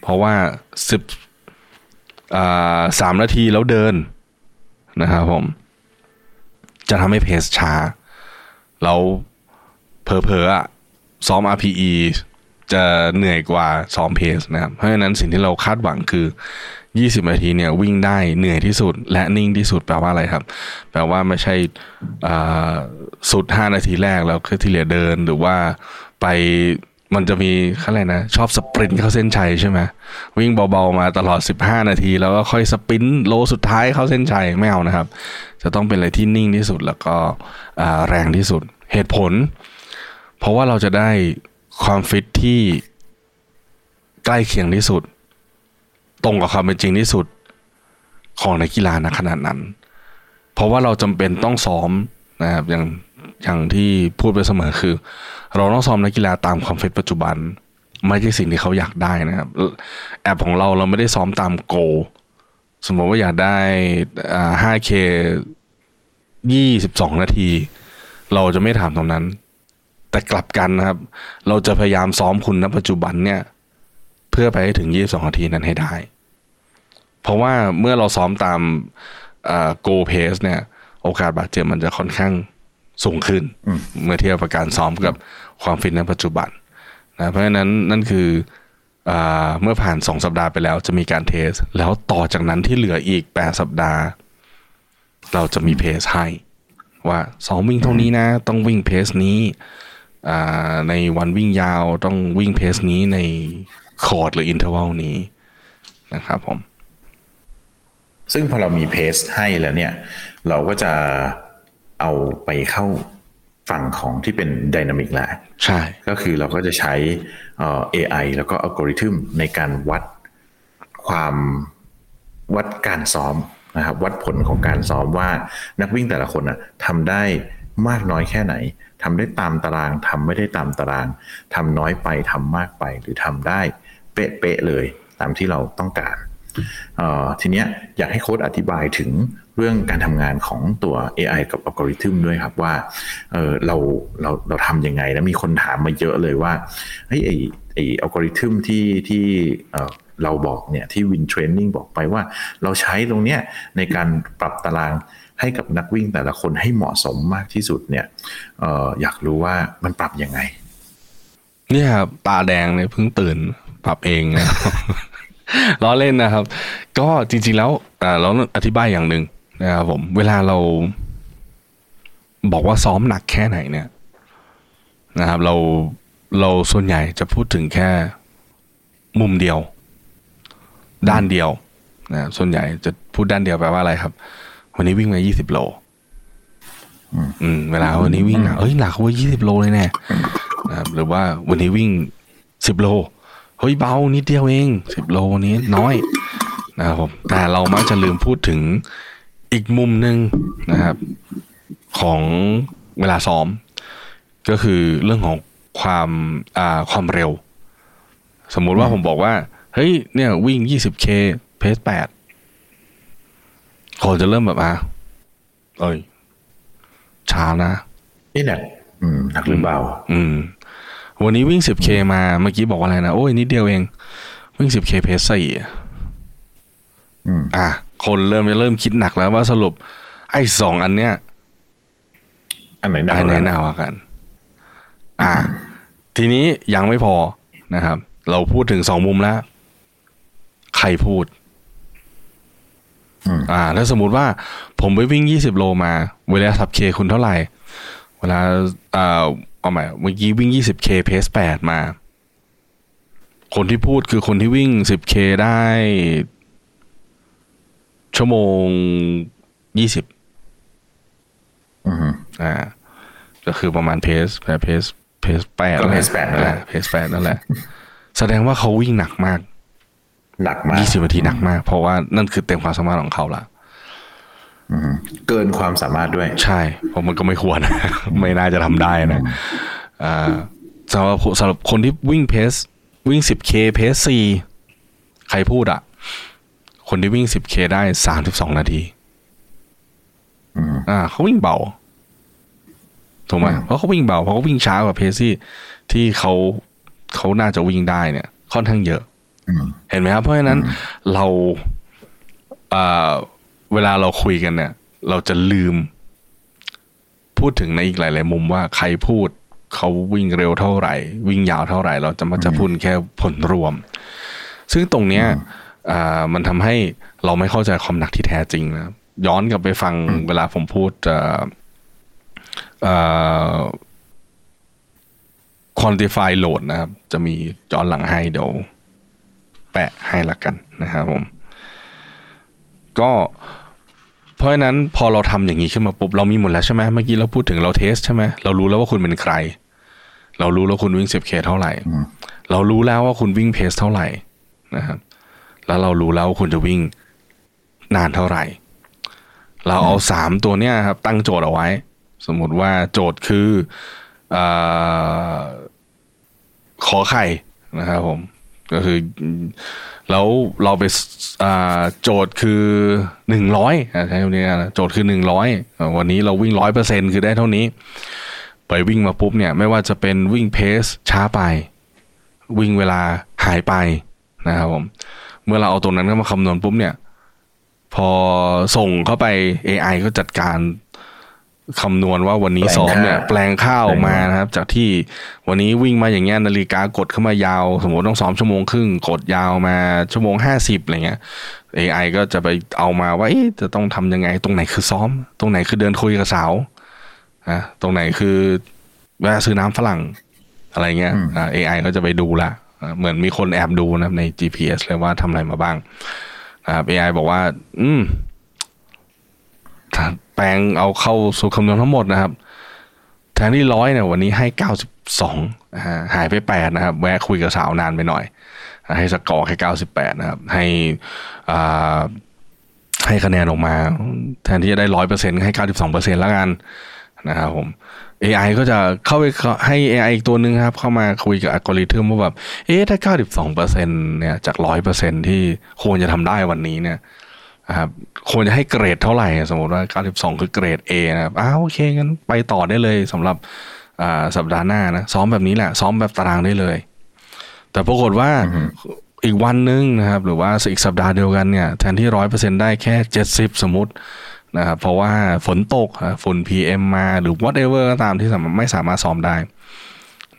เพราะว่าสิบอ่าสามนาทีแล้วเดินนะครับผม จะทำให้เพสช้าแล้วเพอเพอๆอะซ้อม RPE จะเหนื่อยกว่าซ้อมเพสนะครับ เพราะฉะนั้นสิ่งที่เราคาดหวังคือ 20 นาทีเนี่ยวิ่งได้เหนื่อยที่สุด และนิ่งที่สุดแปลว่าอะไรครับ แปลว่าไม่ใช่สุด 5 นาทีแรกแล้วคือที่เหลือเดินหรือว่าไปมันจะมีอะไรนะ ชอบสปรินต์เข้าเส้นชัยใช่ไหมวิ่งเบาๆมาตลอด 15 นาที แล้วก็ค่อยสปรินต์โลสุดท้ายเข้าเส้นชัยไม่เอานะครับ จะต้องเป็นอะไรที่นิ่งที่สุดแล้วก็แรงที่สุดเหตุผล เพราะว่าเราจะได้ ความฟิตที่ใกล้เคียงที่สุด ตรงกับความเป็นจริงที่สุดของนักกีฬาณขนาดนั้น เพราะว่าเราจำเป็นต้องซ้อมนะครับอย่างอย่างที่พูดไปเสมอคือ เราต้องซ้อมนักกีฬาตามความฟิตปัจจุบัน ไม่ใช่สิ่งที่เขาอยากได้นะครับ แอปของเราเราไม่ได้ซ้อมตามโก สมมติว่าอยากได้อ่า 5K ยี่สิบสองนาที เราจะไม่ถามตรงนั้น แต่กลับกันนะครับ เราจะพยายามซ้อมคุณณปัจจุบันเนี่ย เพื่อไปให้ถึง 22นาทีนั้นให้ได้ เพราะว่าเมื่อเราซ้อมตามโกเพสเนี่ย โอกาสบาดเจ็บมันจะค่อนข้างสูงขึ้น เมื่อเทียบกับการซ้อมกับความฟิตในปัจจุบันนะเพราะฉะนั้นนั่นคืออาเมื่อผ่าน 2 สัปดาห์ไปแล้วจะมีการเทส แล้วต่อจากนั้นที่เหลืออีก 8 สัปดาห์ เราจะมีเพสให้ ว่าซ้อมวิ่งเท่านี้นะ ต้องวิ่งเพสนี้ ในวันวิ่งยาวต้องวิ่งเพสนี้ในคอร์ดหรือ interval นี้นะครับผม ซึ่งพอเรามี pace ให้แล้วเนี่ย เราก็จะเอาไปเข้าฝั่งของที่เป็น dynamic แล้วใช่ ก็คือเราก็จะใช้เอ่อ AI แล้วก็อัลกอริทึมในการวัดความวัดการซ้อมนะครับ วัดผลของการซ้อมว่านักวิ่งแต่ละคนนะทำได้ มากน้อยแค่ไหนทำได้ตามตารางทำไม่ได้ตามตารางทำน้อยไปทำมากไปหรือทำได้เป๊ะๆเลยตามที่เราต้องการทีเนี้ยอยากให้โค้ชอธิบายถึงเรื่องการทำงานของตัว AI กับอัลกอริทึมด้วยครับว่าเเราเราเราทำยังไง แล้วมีคนถามมาเยอะเลยว่าเฮ้ยไอไออัลกอริทึมที่ที่เอ่อเราบอกเนี่ยที่ WIND Training บอกไปว่า เราใช้ตรงเนี้ยในการปรับตาราง ให้กับนักวิ่งแต่ละคนให้เหมาะสมมากที่สุดเนี่ยเอออยากรู้ว่ามันปรับยังไงนี่ครับตาแดงเนี่ยเพิ่งตื่นปรับเองนะล้อเล่นนะครับ ก็จริง ๆ แล้วอ่าเราอธิบายอย่างหนึ่งนะครับผม เวลาเราบอกว่าซ้อมหนักแค่ไหนเนี่ยนะครับ เราเราส่วนใหญ่จะพูดถึงแค่มุมเดียว ด้านเดียวนะส่วนใหญ่จะพูดด้านเดียวแปลว่าอะไรครับ วันนี้วิ่งมายี่สิบโล อืม เวลาวันนี้วิ่งหนักเอ้ยหนักเว่ายี่สิบโลเลยแน่นะครับหรือว่าวันนี้วิ่งสิบโล เฮ้ยเบานิดเดียวเองสิบโลวันนี้น้อยนะครับผมแต่เรามักจะลืมพูดถึงอีกมุมหนึ่งนะครับ ของเวลาซ้อม ก็คือเรื่องของความอ่าความเร็ว สมมุติว่าผมบอกว่า เฮ้ยเนี่ยวิ่ง 20k เพสแปด คนจะเริ่มแบบอะเอ้ยช้านะนี่แหละอืมหนักหรือเบาอืม วันนี้วิ่ง 10k มาเมื่อกี้บอกว่าอะไรนะโอ้ยนิดเดียวเอง วิ่ง 10k เพสสี่อืมอะคนเริ่มจะเริ่มคิดหนักแล้วว่าสรุป ไอ้สองอันเนี้ยอันไหนหนักอันไหนกว่าหนาวากัน อ่าทีนี้ยังไม่พอนะครับ เราพูดถึงสองมุมแล้ว ใครพูด อืมอ่าถ้าสมมุติว่าผมไปวิ่งยี่สิบโลมา เวลาทับเคคุณเท่าไหร่ เวลาอ่าเอาใหม่เมื่อกี้วิ่งยี่สิบเคเพสแปดมา คนที่พูดคือคนที่วิ่งสิบเคได้ ชั่วโมงยี่สิบอืมอ่า ก็คือประมาณเพสเพสเพสแปดก็ pace 8นั่นแหละเพสแปดนั่นแหละแสดงว่าเขาวิ่งหนักมาก หนักมากยี่สิบนาทีหนักมาก เพราะว่านั่นคือเต็มความสามารถของเขาละอืมเกินความสามารถด้วย ใช่เพราะมันก็ไม่ควรไม่น่าจะทำได้นะอ่าสำหรับสำหรับคนที่วิ่งเพสวิ่ง 10k เพสสี่ใครพูดอะคนที่วิ่ง 10k ได้สามสิบสองนาทีอืมอ่าเขาวิ่งเบาถูกไหมอืมเพราะเขาวิ่งเบาเพราะเขาวิ่งช้ากว่าเพสที่ที่เขาเขาน่าจะวิ่งได้เนี่ย ค่อนข้างเยอะอืม เห็นไหมครับ เพราะฉะนั้นเราอ่าเวลาเราคุยกันเนี่ย เราจะลืม พูดถึงในอีกหลาย ๆ มุมว่าใครพูดเขาวิ่งเร็วเท่าไหร่ วิ่งยาวเท่าไหร่ เราจะมาจะพูดแค่ผลรวม ซึ่งตรงเนี้ยอ่ามันทำให้เราไม่เข้าใจความหนักที่แท้จริงนะย้อนกลับไปฟังเวลาผมพูดเอ่อเอ่อ quantify load นะครับ จะมีย้อนหลังให้เดี๋ยว แปะให้ละกันนะครับผม ก็เพราะฉะนั้นพอเราทำอย่างนี้ขึ้นมาปุ๊บเรามีหมดแล้วใช่ไหมเมื่อกี้เราพูดถึงเราเทสใช่ไหมเรารู้แล้วว่าคุณเป็นใคร เรารู้แล้วคุณวิ่ง 10k เท่าไหร่ เรารู้แล้วว่าคุณวิ่งเพสเท่าไหร่นะครับ แล้วเรารู้แล้วว่าคุณจะวิ่งนานเท่าไหร่ เราเอาสามตัวเนี้ยครับ ตั้งโจทย์เอาไว้ สมมุติว่าโจทย์คือเออขอไข่นะครับผม ก็คือ แล้วเราไปโจทย์คือหนึ่งร้อยใช้คำนี้นะโจทย์คือหนึ่งร้อยวันนี้เราวิ่งร้อยเปอร์เซ็นคือได้เท่านี้ ไปวิ่งมาปุ๊บเนี่ย ไม่ว่าจะเป็นวิ่งเพสช้าไป วิ่งเวลาหายไปนะครับผม เมื่อเราเอาตรงนั้นเข้ามาคำนวณปุ๊บเนี่ย พอส่งเข้าไป AI ก็จัดการ คำนวณว่าวันนี้แปลงซ้อมเนี่ยค่าแปลงค่าออกมาแปลงค่านนะครับ จากที่วันนี้วิ่งมาอย่างเงี้ยนาฬิกากดเข้ามายาว สมมติต้องซ้อมชั่วโมงครึ่งกดยาวมาชั่วโมงห้าสิบอะไรเงี้ย AI ก็จะไปเอามาว่าเอ๊ะจะต้องทำยังไง ตรงไหนคือซ้อม ตรงไหนคือเดินคุยกับสาวนะตรงไหนคือแวะซื้อน้ำฝรั่งอะไรเงี้ยอ่า AI ก็จะไปดูละอ่าเหมือนมีคนแอบดูนะครับใน GPS เลยว่าทำอะไรมาบ้างนะครับ AI บอกว่า อืมถ้าแป ลงเอาเข้าสู่คำนวณทั้งหมดนะครับแทนที่ร้อยเนี่ยวันนี้ให้เก้าสิบสองหายไปแปดนะครับ แวะคุยกับสาวนานไปหน่อย ให้สกอร์แค่เก้าสิบแปดนะครับ ให้ให้คะแนนออกมา แทนที่จะได้ร้อยเปอร์เซ็นต์ให้เก้าสิบสองเปอร์เซ็นต์แล้วกันนะครับผม AI ก็จะเข้าไปให้ AI อีกตัวหนึ่งครับ เข้ามาคุยกับอัลกอริทึมว่าแบบ เอ๊ะถ้า 92%เนี่ยจาก 100%ที่ควรจะทำได้วันนี้เนี่ย นะครับควรจะให้เกรดเท่าไหร่ สมมติว่า 92 คือเกรด A นะครับอ้าวโอเคงั้นไปต่อได้เลยสำหรับสัปดาห์หน้านะซ้อมแบบนี้แหละ ซ้อมแบบตารางได้เลย แต่ปรากฏว่าอีกวันนึงนะครับ หรือว่าอีกสัปดาห์เดียวกันเนี่ยแทนที่ร้อยเปอร์เซ็นได้แค่เจ็ดสิบสมมตินะครับเพราะว่าฝนตกฝุ่น PM มาหรือ whatever ก็ตามที่ไม่สามารถซ้อมได้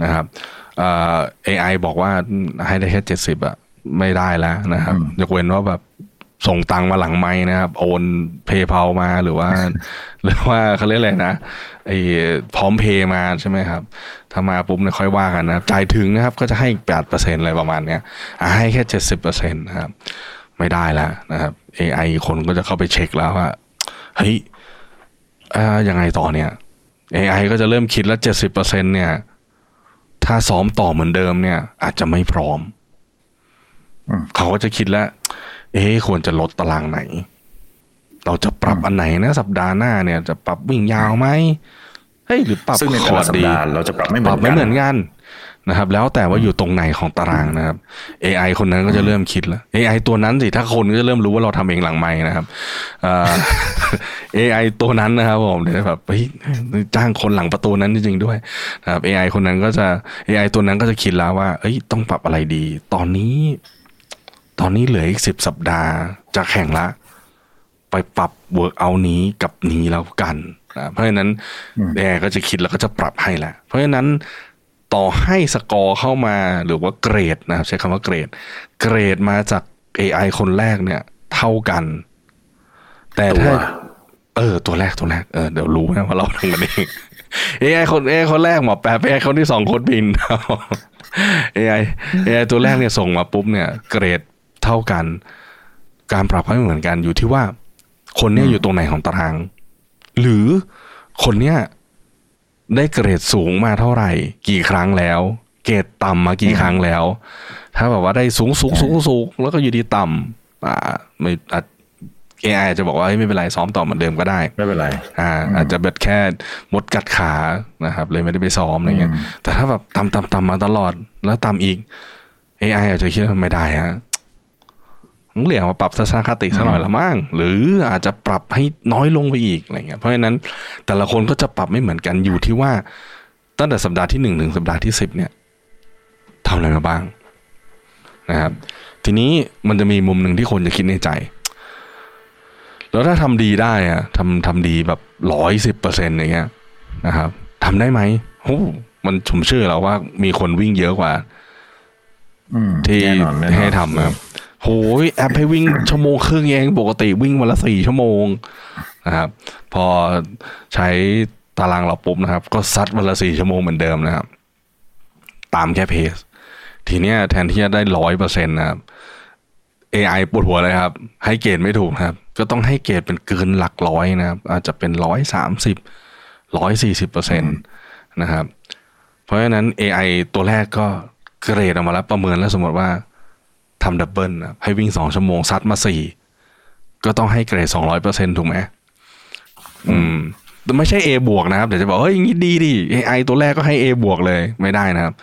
นะครับเอ่อ AI บอกว่าให้ได้แค่เจ็ดสิบอะไม่ได้แล้วนะครับ ยกเว้นว่าแบบ ส่งตังมาหลังไม้นะครับ โอนเพย์เพามาหรือว่า หรือว่าเขาเรียกอะไรนะไอ้พร้อมเพย์มาใช่ไหมครับ ถ้ามาปุ๊บเนี่ยค่อยว่ากันนะจ่ายถึงนะครับ ก็จะให้แปดเปอร์เซ็นอะไรประมาณเนี้ยให้แค่เจ็ดสิบเปอร์เซ็นต์นะครับ ไม่ได้แล้วนะครับ AI คนก็จะเข้าไปเช็คแล้วว่าเฮ้ยอ่ายังไงต่อเนี่ย AI ก็จะเริ่มคิดแล้วเจ็ดสิบเปอร์เซ็นเนี่ย ถ้าซ้อมต่อเหมือนเดิมเนี่ย อาจจะไม่พร้อมเขาก็จะคิดแล้ว เอ๊ควรจะลดตารางไหน เราจะปรับอันไหนนะ สัปดาห์หน้าเนี่ย จะปรับวิ่งยาวไหมเฮ้ยหรือปรับซึ่งในแต่ละสัปดาห์เราจะปรับไม่เหมือนกันไม่เหมือนกันนะครับ แล้วแต่ว่าอยู่ตรงไหนของตารางนะครับ AI คนนั้นก็จะเริ่มคิดแล้ว AI ตัวนั้นสิถ้าคนก็จะเริ่มรู้ว่าเราทำเองหลังไม้นะครับ AI ตัวนั้นนะครับผมเดี๋ยวแบบเฮ้ยจ้างคนหลังประตูนั้นจริงๆด้วยนะครับ AI คนนั้นก็จะ AI ตัวนั้นก็จะคิดแล้วว่า เอ้ยต้องปรับอะไรดี ตอนนี้ ตอนนี้เหลืออีกสิบสัปดาห์จะแข่งละ ไปปรับ workout นี้กับนี้แล้วกันนะเพราะฉะนั้น AI ก็จะคิดแล้วก็จะปรับให้แหละ เพราะฉะนั้นต่อให้สกอร์เข้ามาหรือว่าเกรดนะครับ ใช้คำว่าเกรด เกรดมาจาก AI คนแรกเนี่ย เท่ากัน แต่ถ้าเออ ตัวแรกตัวแรกเออเดี๋ยวรู้นะว่าเราทำกันเอง AI คน AI คนแรกหมอแปล AI คนที่สองคนบิน AI AI ตัวแรกเนี่ยส่งมาปุ๊บเนี่ย เกรด เท่ากัน การปรับให้เหมือนกันอยู่ที่ว่า คนเนี้ยอยู่ตรงไหนของตาราง หรือคนเนี้ยได้เกรดสูงมาเท่าไหร่ กี่ครั้งแล้ว เกรดต่ำมากี่ครั้งแล้ว ถ้าแบบว่าได้สูงสูงสูงสูงแล้วก็อยู่ดีต่ำอ่าไม่อาจเอไอจะบอกว่าไม่เป็นไรซ้อมต่อเหมือนเดิมก็ได้ ไม่เป็นไร อ่า อาจจะเบ็ดแค่มดกัดขานะครับ เลยไม่ได้ไปซ้อมอะไรเงี้ยแต่ถ้าแบบต่ำต่ำต่ำมาตลอดแล้วต่ำอีก AI อาจจะคิดว่าไม่ได้ฮะ ต้องเรียกมาปรับทัศนคติสักหน่อยละมั้งหรืออาจจะปรับให้น้อยลงไปอีกอะไรเงี้ยเพราะฉะนั้นแต่ละคนก็จะปรับไม่เหมือนกันอยู่ที่ว่า ตั้งแต่สัปดาห์ที่หนึ่งถึงสัปดาห์ที่สิบเนี่ยทำอะไรมาบ้างนะครับ ทีนี้มันจะมีมุมหนึ่งที่คนจะคิดในใจ แล้วถ้าทำดีได้อะทำทำดีแบบร้อยสิบเปอร์เซ็นต์อย่างเงี้ยนะครับทำได้ไหมโอ้มันผมเชื่อแล้วว่ามีคนวิ่งเยอะกว่าที่ให้ทำนะครับ โหยแอปให้วิ่งชั่วโมงครึ่งเองปกติวิ่งวันละสี่ชั่วโมงนะครับ พอใช้ตารางเราปุ๊บนะครับ ก็ซัดวันละสี่ชั่วโมงเหมือนเดิมนะครับ ตามแค่เพสทีเนี้ยแทนที่จะได้ร้อยเปอร์เซ็นต์นะครับ AI ปวดหัวเลยครับ ให้เกรดไม่ถูกครับ ก็ต้องให้เกรดเป็นเกินหลักร้อยนะครับ อาจจะเป็นร้อยสามสิบร้อยสี่สิบเปอร์เซ็นต์นะครับ เพราะฉะนั้น AI ตัวแรกก็เกรดออกมาแล้วประเมินแล้วสมมติว่า ทำดับเบิลให้วิ่งสองชั่วโมงซัดมาสี่ก็ต้องให้เกรดสองร้อยเปอร์เซ็นถูกไหมอืมแต่ไม่ใช่ A บวกนะครับเดี๋ยวจะบอกเฮ้ยอย่างนี้ดีดิ AI ตัวแรกก็ให้ A บวกเลยไม่ได้นะครับ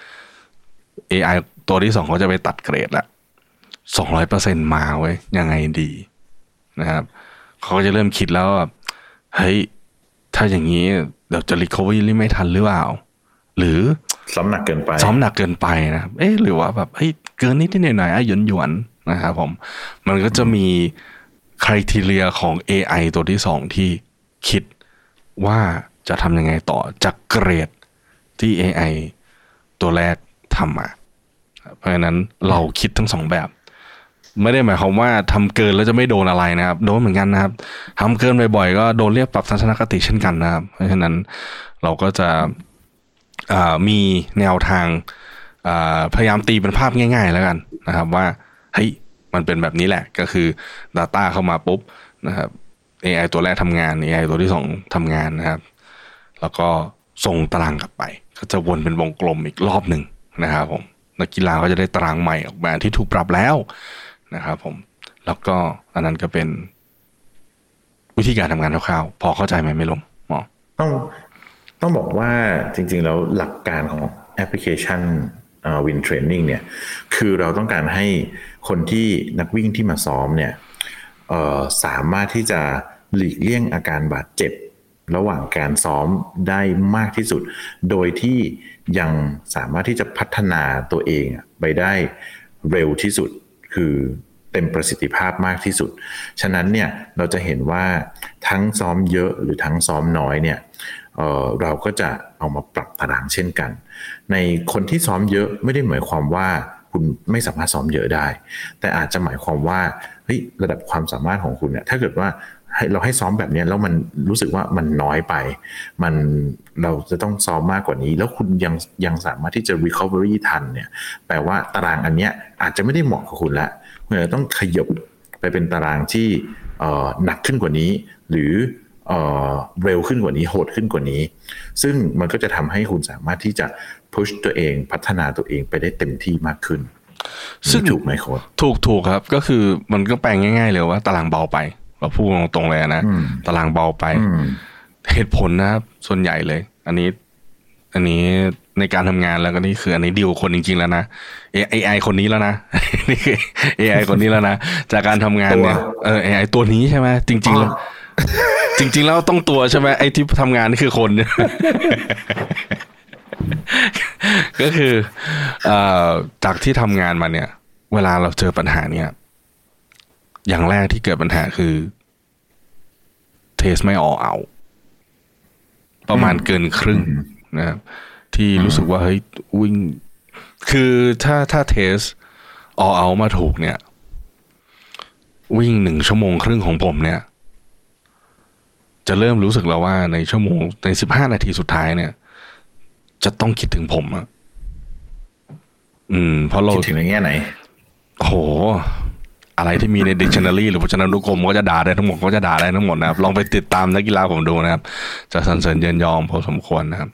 AI ตัวที่สองเขาจะไปตัดเกรดละสองร้อยเปอร์เซ็นมาไว้ยังไงดีนะครับเขาก็จะเริ่มคิดแล้วว่าเฮ้ยถ้าอย่างนี้เดี๋ยวจะรีคอวี่ไม่ทันหรือเปล่า หรือซ้อมหนักเกินไปซ้อมหนักเกินไปนะครับเอ๊ะหรือว่าแบบเฮ้ย เกินนิดนิดหน่อยหน่อยหยวนหยวนนะครับผม มันก็จะมีคุณทีเรียของ AI ตัวที่สองที่คิดว่าจะทำยังไงต่อจากเกรดที่ AI ตัวแรกทำมา เพราะฉะนั้นเราคิดทั้งสองแบบ ไม่ได้หมายความว่าทำเกินแล้วจะไม่โดนอะไรนะครับ โดนเหมือนกันนะครับทำเกินบ่อยๆก็โดนเรียกปรับทัศนคติเช่นกันนะครับ เพราะฉะนั้นเราก็จะมีแนวทาง พยายามตีเป็นภาพง่าย ๆ แล้วกันนะครับ ว่าเฮ้ยมันเป็นแบบนี้แหละก็คือ Data เข้ามาปุ๊บนะครับ AI ตัวแรกทำงาน AI ตัวที่สองทำงานนะครับ แล้วก็ส่งตารางกลับไป ก็จะวนเป็นวงกลมอีกรอบหนึ่งนะครับผมนักกีฬาก็จะได้ตารางใหม่ออกมาที่ถูกปรับแล้วนะครับผมแล้วก็อันนั้นก็เป็นวิธีการทำงานคร่าวๆพอเข้าใจไหมไม่ลมหมอต้องต้องบอกว่าจริงๆแล้วหลักการของแอปพลิเคชัน วินเทรนนิ่งเนี่ยคือเราต้องการให้คนที่นักวิ่งที่มาซ้อมเนี่ยสามารถที่จะหลีกเลี่ยงอาการบาดเจ็บ ระหว่างการซ้อมได้มากที่สุด โดยที่ยังสามารถที่จะพัฒนาตัวเองไปได้เร็วที่สุด คือเต็มประสิทธิภาพมากที่สุด ฉะนั้นเนี่ยเราจะเห็นว่าทั้งซ้อมเยอะหรือทั้งซ้อมน้อยเนี่ย เราก็จะเอามาปรับตารางเช่นกัน ในคนที่ซ้อมเยอะไม่ได้หมายความว่าคุณไม่สามารถซ้อมเยอะได้ แต่อาจจะหมายความว่าเฮ้ยระดับความสามารถของคุณเนี่ยถ้าเกิดว่าให้เราให้ซ้อมแบบนี้แล้วมันรู้สึกว่ามันน้อยไป มันเราจะต้องซ้อมมากกว่านี้ แล้วคุณยังยังสามารถที่จะ recovery ทันเนี่ยแปลว่าตารางอันเนี้ยอาจจะไม่ได้เหมาะกับคุณละคุณจะต้องขยบไปเป็นตารางที่หนักขึ้นกว่านี้ หรือ เร็วขึ้นกว่านี้โหดขึ้นกว่านี้ ซึ่งมันก็จะทำให้คุณสามารถที่จะพุชตัวเองพัฒนาตัวเองไปได้เต็มที่มากขึ้น ซึ่งถูกไหมโค้ดถูกถูกครับ ก็คือมันก็แปลงง่าย ๆ เลยว่าตารางเบาไปเราพูดตรงๆเลยนะ ตารางเบาไป เหตุผลนะครับส่วนใหญ่เลย อันนี้ อันนี้ในการทำงานแล้วก็นี่คืออันนี้ดีลคนจริง ๆ แล้วนะเอไอคนนี้แล้วนะนี่คือเอไอคนนี้แล้วนะ จากการทำงานเนี่ยเออเอไอตัวนี้ใช่ไหมจริงๆแล้ว จริง ๆ แล้วต้องตัวใช่ไหมไอ้ที่ทำงานนี่คือคนก็คืออจากที่ทำงานมาเนี่ย เวลาเราเจอปัญหาเนี่ย อย่างแรกที่เกิดปัญหาคือ เทสไม่ออกเอา ประมาณเกินครึ่งนะครับที่รู้สึกว่าเฮ้ยวิ่ง คือถ้าถ้าเทสออเอามาถูกเนี่ย วิ่งหนึ่งชั่วโมงครึ่งของผมเนี่ย จะเริ่มรู้สึกแล้วว่าในชั่วโมงในสิบห้านาทีสุดท้ายเนี่ย จะต้องคิดถึงผมอะอืม เพราะเราคิดถึงในแง่ไหนโห อะไรที่มีใน dictionary หรือพจนานุกรมก็จะด่าได้ทั้งหมดก็จะด่าได้ทั้งหมดนะครับ ลองไปติดตามนักกีฬาผมดูนะครับ จะสรรเสริญเยินยอมพอสมควรนะครับ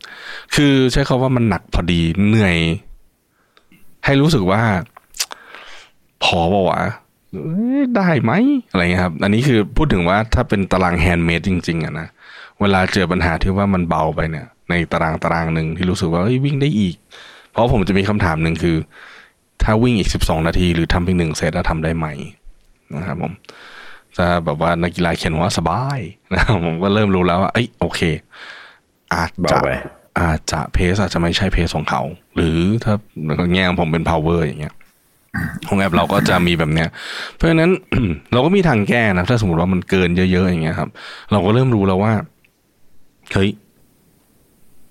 คือใช้คาว่ามันหนักพอดีเหนื่อย ให้รู้สึกว่า พอป่าวะ ได้ไหมอะไรเงี้ยครับ อันนี้คือพูดถึงว่าถ้าเป็นตาราง handmade จริง ๆอะนะเวลาเจอปัญหาที่ว่ามันเบาไปเนี่ย ในตารางตารางหนึ่งที่รู้สึกว่าวิ่งได้อีก เพราะผมจะมีคำถามหนึ่งคือ ถ้าวิ่งอีกสิบสองนาที หรือทำเพียงหนึ่งเซตแล้วทำได้ไหมนะครับผมจะแบบว่านักกีฬาเขียนว่าสบายนะครับผมก็เริ่มรู้แล้วว่าเอ้ยโอเค อาจจะอาจจะเพสอาจจะไม่ใช่เพสของเขา หรือถ้าแง่ของผมเป็น power อย่างเงี้ย ของแอปเราก็จะมีแบบเนี้ย เพราะฉะนั้นเราก็มีทางแก้นะถ้าสมมติว่ามันเกินเยอะๆอย่างเงี้ยครับ เราก็เริ่มรู้แล้วว่าเฮ้ย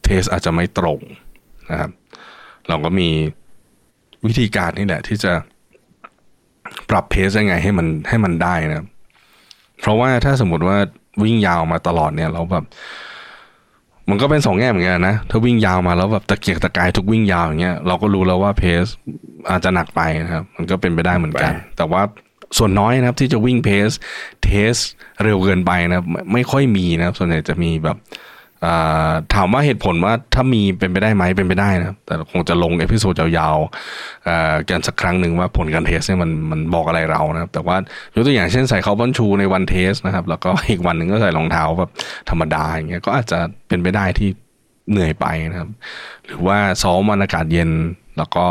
เทสอาจจะไม่ตรงนะครับ เราก็มีวิธีการนี่แหละ ที่จะปรับเพสยังไงให้มันให้มันได้นะ เพราะว่าถ้าสมมติว่าวิ่งยาวมาตลอดเนี่ย เราแบบ มันก็เป็นสองแง่เหมือนกันนะ ถ้าวิ่งยาวมาแล้วแบบตะเกียกตะกายทุกวิ่งยาวอย่างเงี้ยเราก็รู้แล้วว่า pace อาจจะหนักไปนะครับ มันก็เป็นไปได้เหมือนกัน แต่ว่าส่วนน้อยนะครับที่จะวิ่ง pace test เร็วเกินไปนะไม่ค่อยมีนะส่วนใหญ่จะมีแบบ ถามว่าเหตุผลว่าถ้ามีเป็นไปได้ไหมเป็นไปได้นะแต่คงจะลง episode ยาวๆกันสักครั้งหนึ่งว่าผลการ test เนี่ยมันมันบอกอะไรเรานะครับ แต่ว่ายกตัวอย่างเช่นใส่ carbon shoe ในวัน test นะครับ แล้วก็อีกวันหนึ่งก็ใส่รองเท้าแบบธรรมดาอย่างเงี้ยก็อาจจะเป็นไปได้ที่เหนื่อยไปนะครับ หรือว่าซ้อมวันอากาศเย็น แล้วก็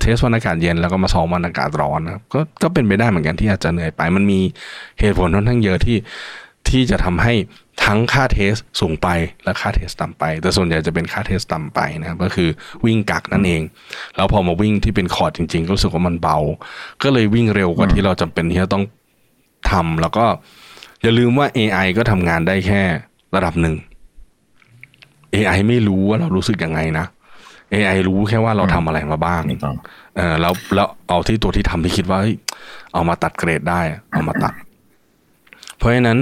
test วันอากาศเย็นแล้วก็มาซ้อมวันอากาศร้อนนะครับก็ก็เป็นไปได้เหมือนกันที่อาจจะเหนื่อยไป มันมีเหตุผลค่อนข้างเยอะที่ ที่จะทำให้ทั้งค่า test สูงไปและค่า test ต่ำไป แต่ส่วนใหญ่จะเป็นค่า test ต่ำไปนะครับก็คือวิ่งกั๊กนั่นเอง แล้วพอมาวิ่งที่เป็นคอร์ดจริงๆก็รู้สึกว่ามันเบา ก็เลยวิ่งเร็วกว่าที่เราจำเป็นที่จะต้องทำแล้วก็อย่าลืมว่า AI ก็ทำงานได้แค่ระดับหนึ่ง AI ไม่รู้ว่าเรารู้สึกยังไงนะ AI รู้แค่ว่าเราทำอะไรมาบ้างเออแล้วแล้วเอาที่ตัวที่ทำที่คิดว่าเอามาตัดเกรดได้ เอามาตัด เพราะฉะนั้น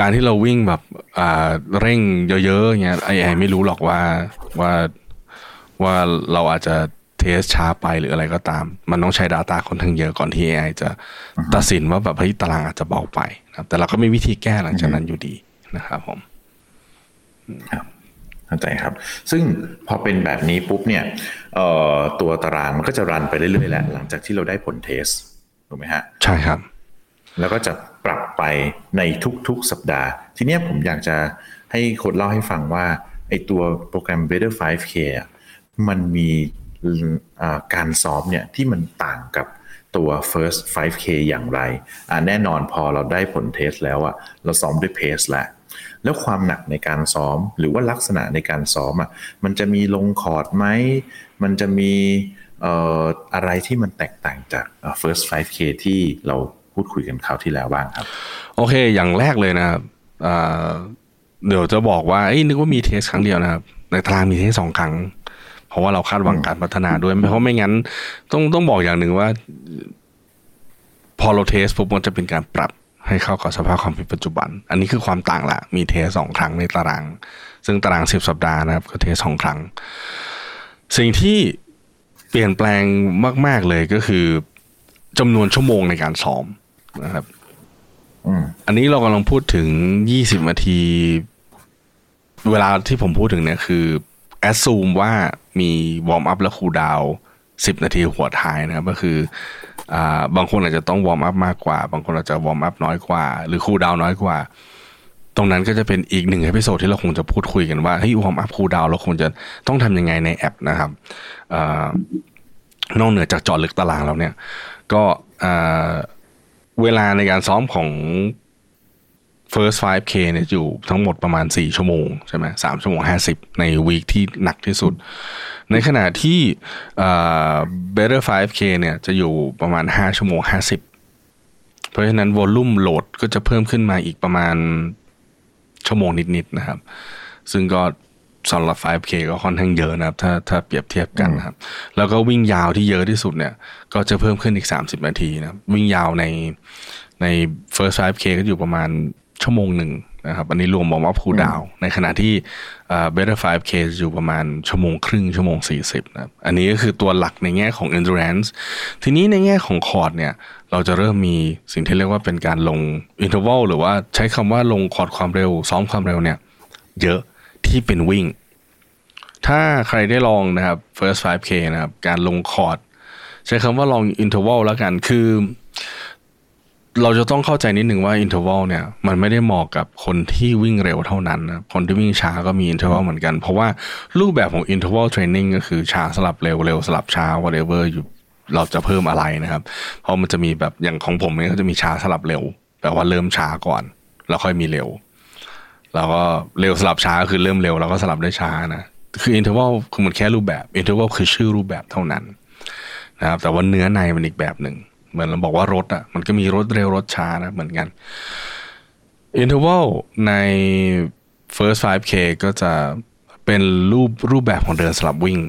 การที่เราวิ่งแบบอ่าเร่งเยอะๆเงี้ยไอ้ไอไม่รู้หรอกว่าว่าว่าเราอาจจะเทสช้าไปหรืออะไรก็ตาม มันต้องใช้ Data คนทั้งเยอะก่อนที่ AI จะตัดสินว่าแบบเฮ้ยตารางอาจจะเบาไปนะครับ แต่เราก็มีวิธีแก้หลังจากนั้นอยู่ดีนะครับผมครับเข้าใจครับ ซึ่งพอเป็นแบบนี้ปุ๊บเนี่ยตัวตารางมันก็จะรันไปเรื่อยๆแหละหลังจากที่เราได้ผลเทสถูกไหมฮะ ใช่ครับ แล้วก็จะปรับไปในทุกๆสัปดาห์ ทีนี้ผมอยากจะให้คนเล่าให้ฟังว่าไอตัวโปรแกรม Better 5K มันมีการซ้อมเนี่ยที่มันต่างกับตัว first 5K อย่างไร อ่าแน่นอนพอเราได้ผลเทสแล้วอะเราซ้อมด้วยเพสแล้ว แล้วความหนักในการซ้อมหรือว่าลักษณะในการซ้อมอะมันจะมีลงคอร์ดไหม มันจะมีเอ่ออะไรที่มันแตกต่างจาก first 5K ที่เรา พูดคุยกันคราวที่แล้วบ้างครับ โอเค อย่างแรกเลยนะครับเดี๋ยวจะบอกว่านึกว่ามี test ครั้งเดียวนะครับในตารางมี test สองครั้ง เพราะว่าเราคาดหวังการพัฒนาด้วยเพราะไม่งั้น ต้องต้องบอกอย่างหนึ่งว่า พอเรา test ปุ๊บมันจะเป็นการปรับให้เข้ากับสภาพความเป็นปัจจุบัน อันนี้คือความต่างละ มี test สองครั้งในตาราง ซึ่งตารางสิบสัปดาห์นะครับก็ test สองครั้ง สิ่งที่เปลี่ยนแปลงมาก ๆเลยก็คือจำนวนชั่วโมงในการซ้อม นะครับอันนี้เรากำลังพูดถึงยี่สิบนาที เวลาที่ผมพูดถึงเนี่ยคือ assume ว่ามี warm up และ cool down สิบนาทีหัวท้ายนะครับ ก็คือ อ่า บางคนอาจจะต้อง warm up มากกว่า บางคนอาจจะ warm up น้อยกว่า หรือ cool down น้อยกว่า ตรงนั้นก็จะเป็นอีกหนึ่ง episode ที่เราคงจะพูดคุยกันว่าเฮ้ย warm up cool down เราคงจะต้องทำยังไงในแอปนะครับนอกเหนือจากจอดลึกตารางแล้วเนี่ย ก็ เวลาในการซ้อมของ first 5k เนี่ยอยู่ทั้งหมดประมาณ 4 ชั่วโมงใช่ไหมสามชั่วโมง 50 ในวีคที่หนักที่สุด ในขณะที่ better 5k เนี่ยจะอยู่ประมาณ 5 ชั่วโมง 50 เพราะฉะนั้นวอลลุ่มโหลดก็จะเพิ่มขึ้นมาอีกประมาณชั่วโมงนิดๆนะครับ ซึ่งก็ สำหรับ 5K ก็ค่อนข้างเยอะนะครับ ถ้าถ้าเปรียบเทียบกันนะครับ แล้วก็วิ่งยาวที่เยอะที่สุดเนี่ย ก็จะเพิ่มขึ้นอีก 30 นาทีนะวิ่งยาวในใน first 5K ก็อยู่ประมาณชั่วโมงหนึ่งนะครับ อันนี้รวมบอกว่าพูดาว ในขณะที่ better 5K อยู่ประมาณชั่วโมงครึ่งชั่วโมง 40นะครับ อันนี้ก็คือตัวหลักในแง่ของ endurance ทีนี้ในแง่ของคอร์ดเนี่ย เราจะเริ่มมีสิ่งที่เรียกว่าเป็นการลง interval หรือว่าใช้คำว่าลงคอร์ดความเร็วซ้อมความเร็วเนี่ย เยอะ ที่เป็นวิ่ง ถ้าใครได้ลองนะครับ first 5k นะครับ การลงคอร์ด ใช้คำว่าลอง interval แล้วกัน คือ เราจะต้องเข้าใจนิดหนึ่งว่า interval เนี่ย มันไม่ได้เหมาะกับคนที่วิ่งเร็วเท่านั้นนะคนที่วิ่งช้าก็มี interval เหมือนกัน เพราะว่ารูปแบบของ interval training ก็คือช้าสลับเร็วเร็วสลับช้า whatever อยู่เราจะเพิ่มอะไรนะครับ เพราะมันจะมีแบบอย่างของผมเนี่ยก็จะมีช้าสลับเร็ว แปลว่าเริ่มช้าก่อน แล้วค่อยมีเร็ว เราก็เร็วสลับช้าคือเริ่มเร็วเราก็สลับได้ช้านะคือ interval คือมันแค่รูปแบบ interval คือชื่อรูปแบบเท่านั้นนะครับ แต่ว่าเนื้อในมันอีกแบบหนึ่งเหมือนเราบอกว่ารถอะมันก็มีรถเร็วรถช้านะเหมือนกัน interval ใน first 5k ก็จะเป็นรูปรูปแบบของเดินสลับวิ่ง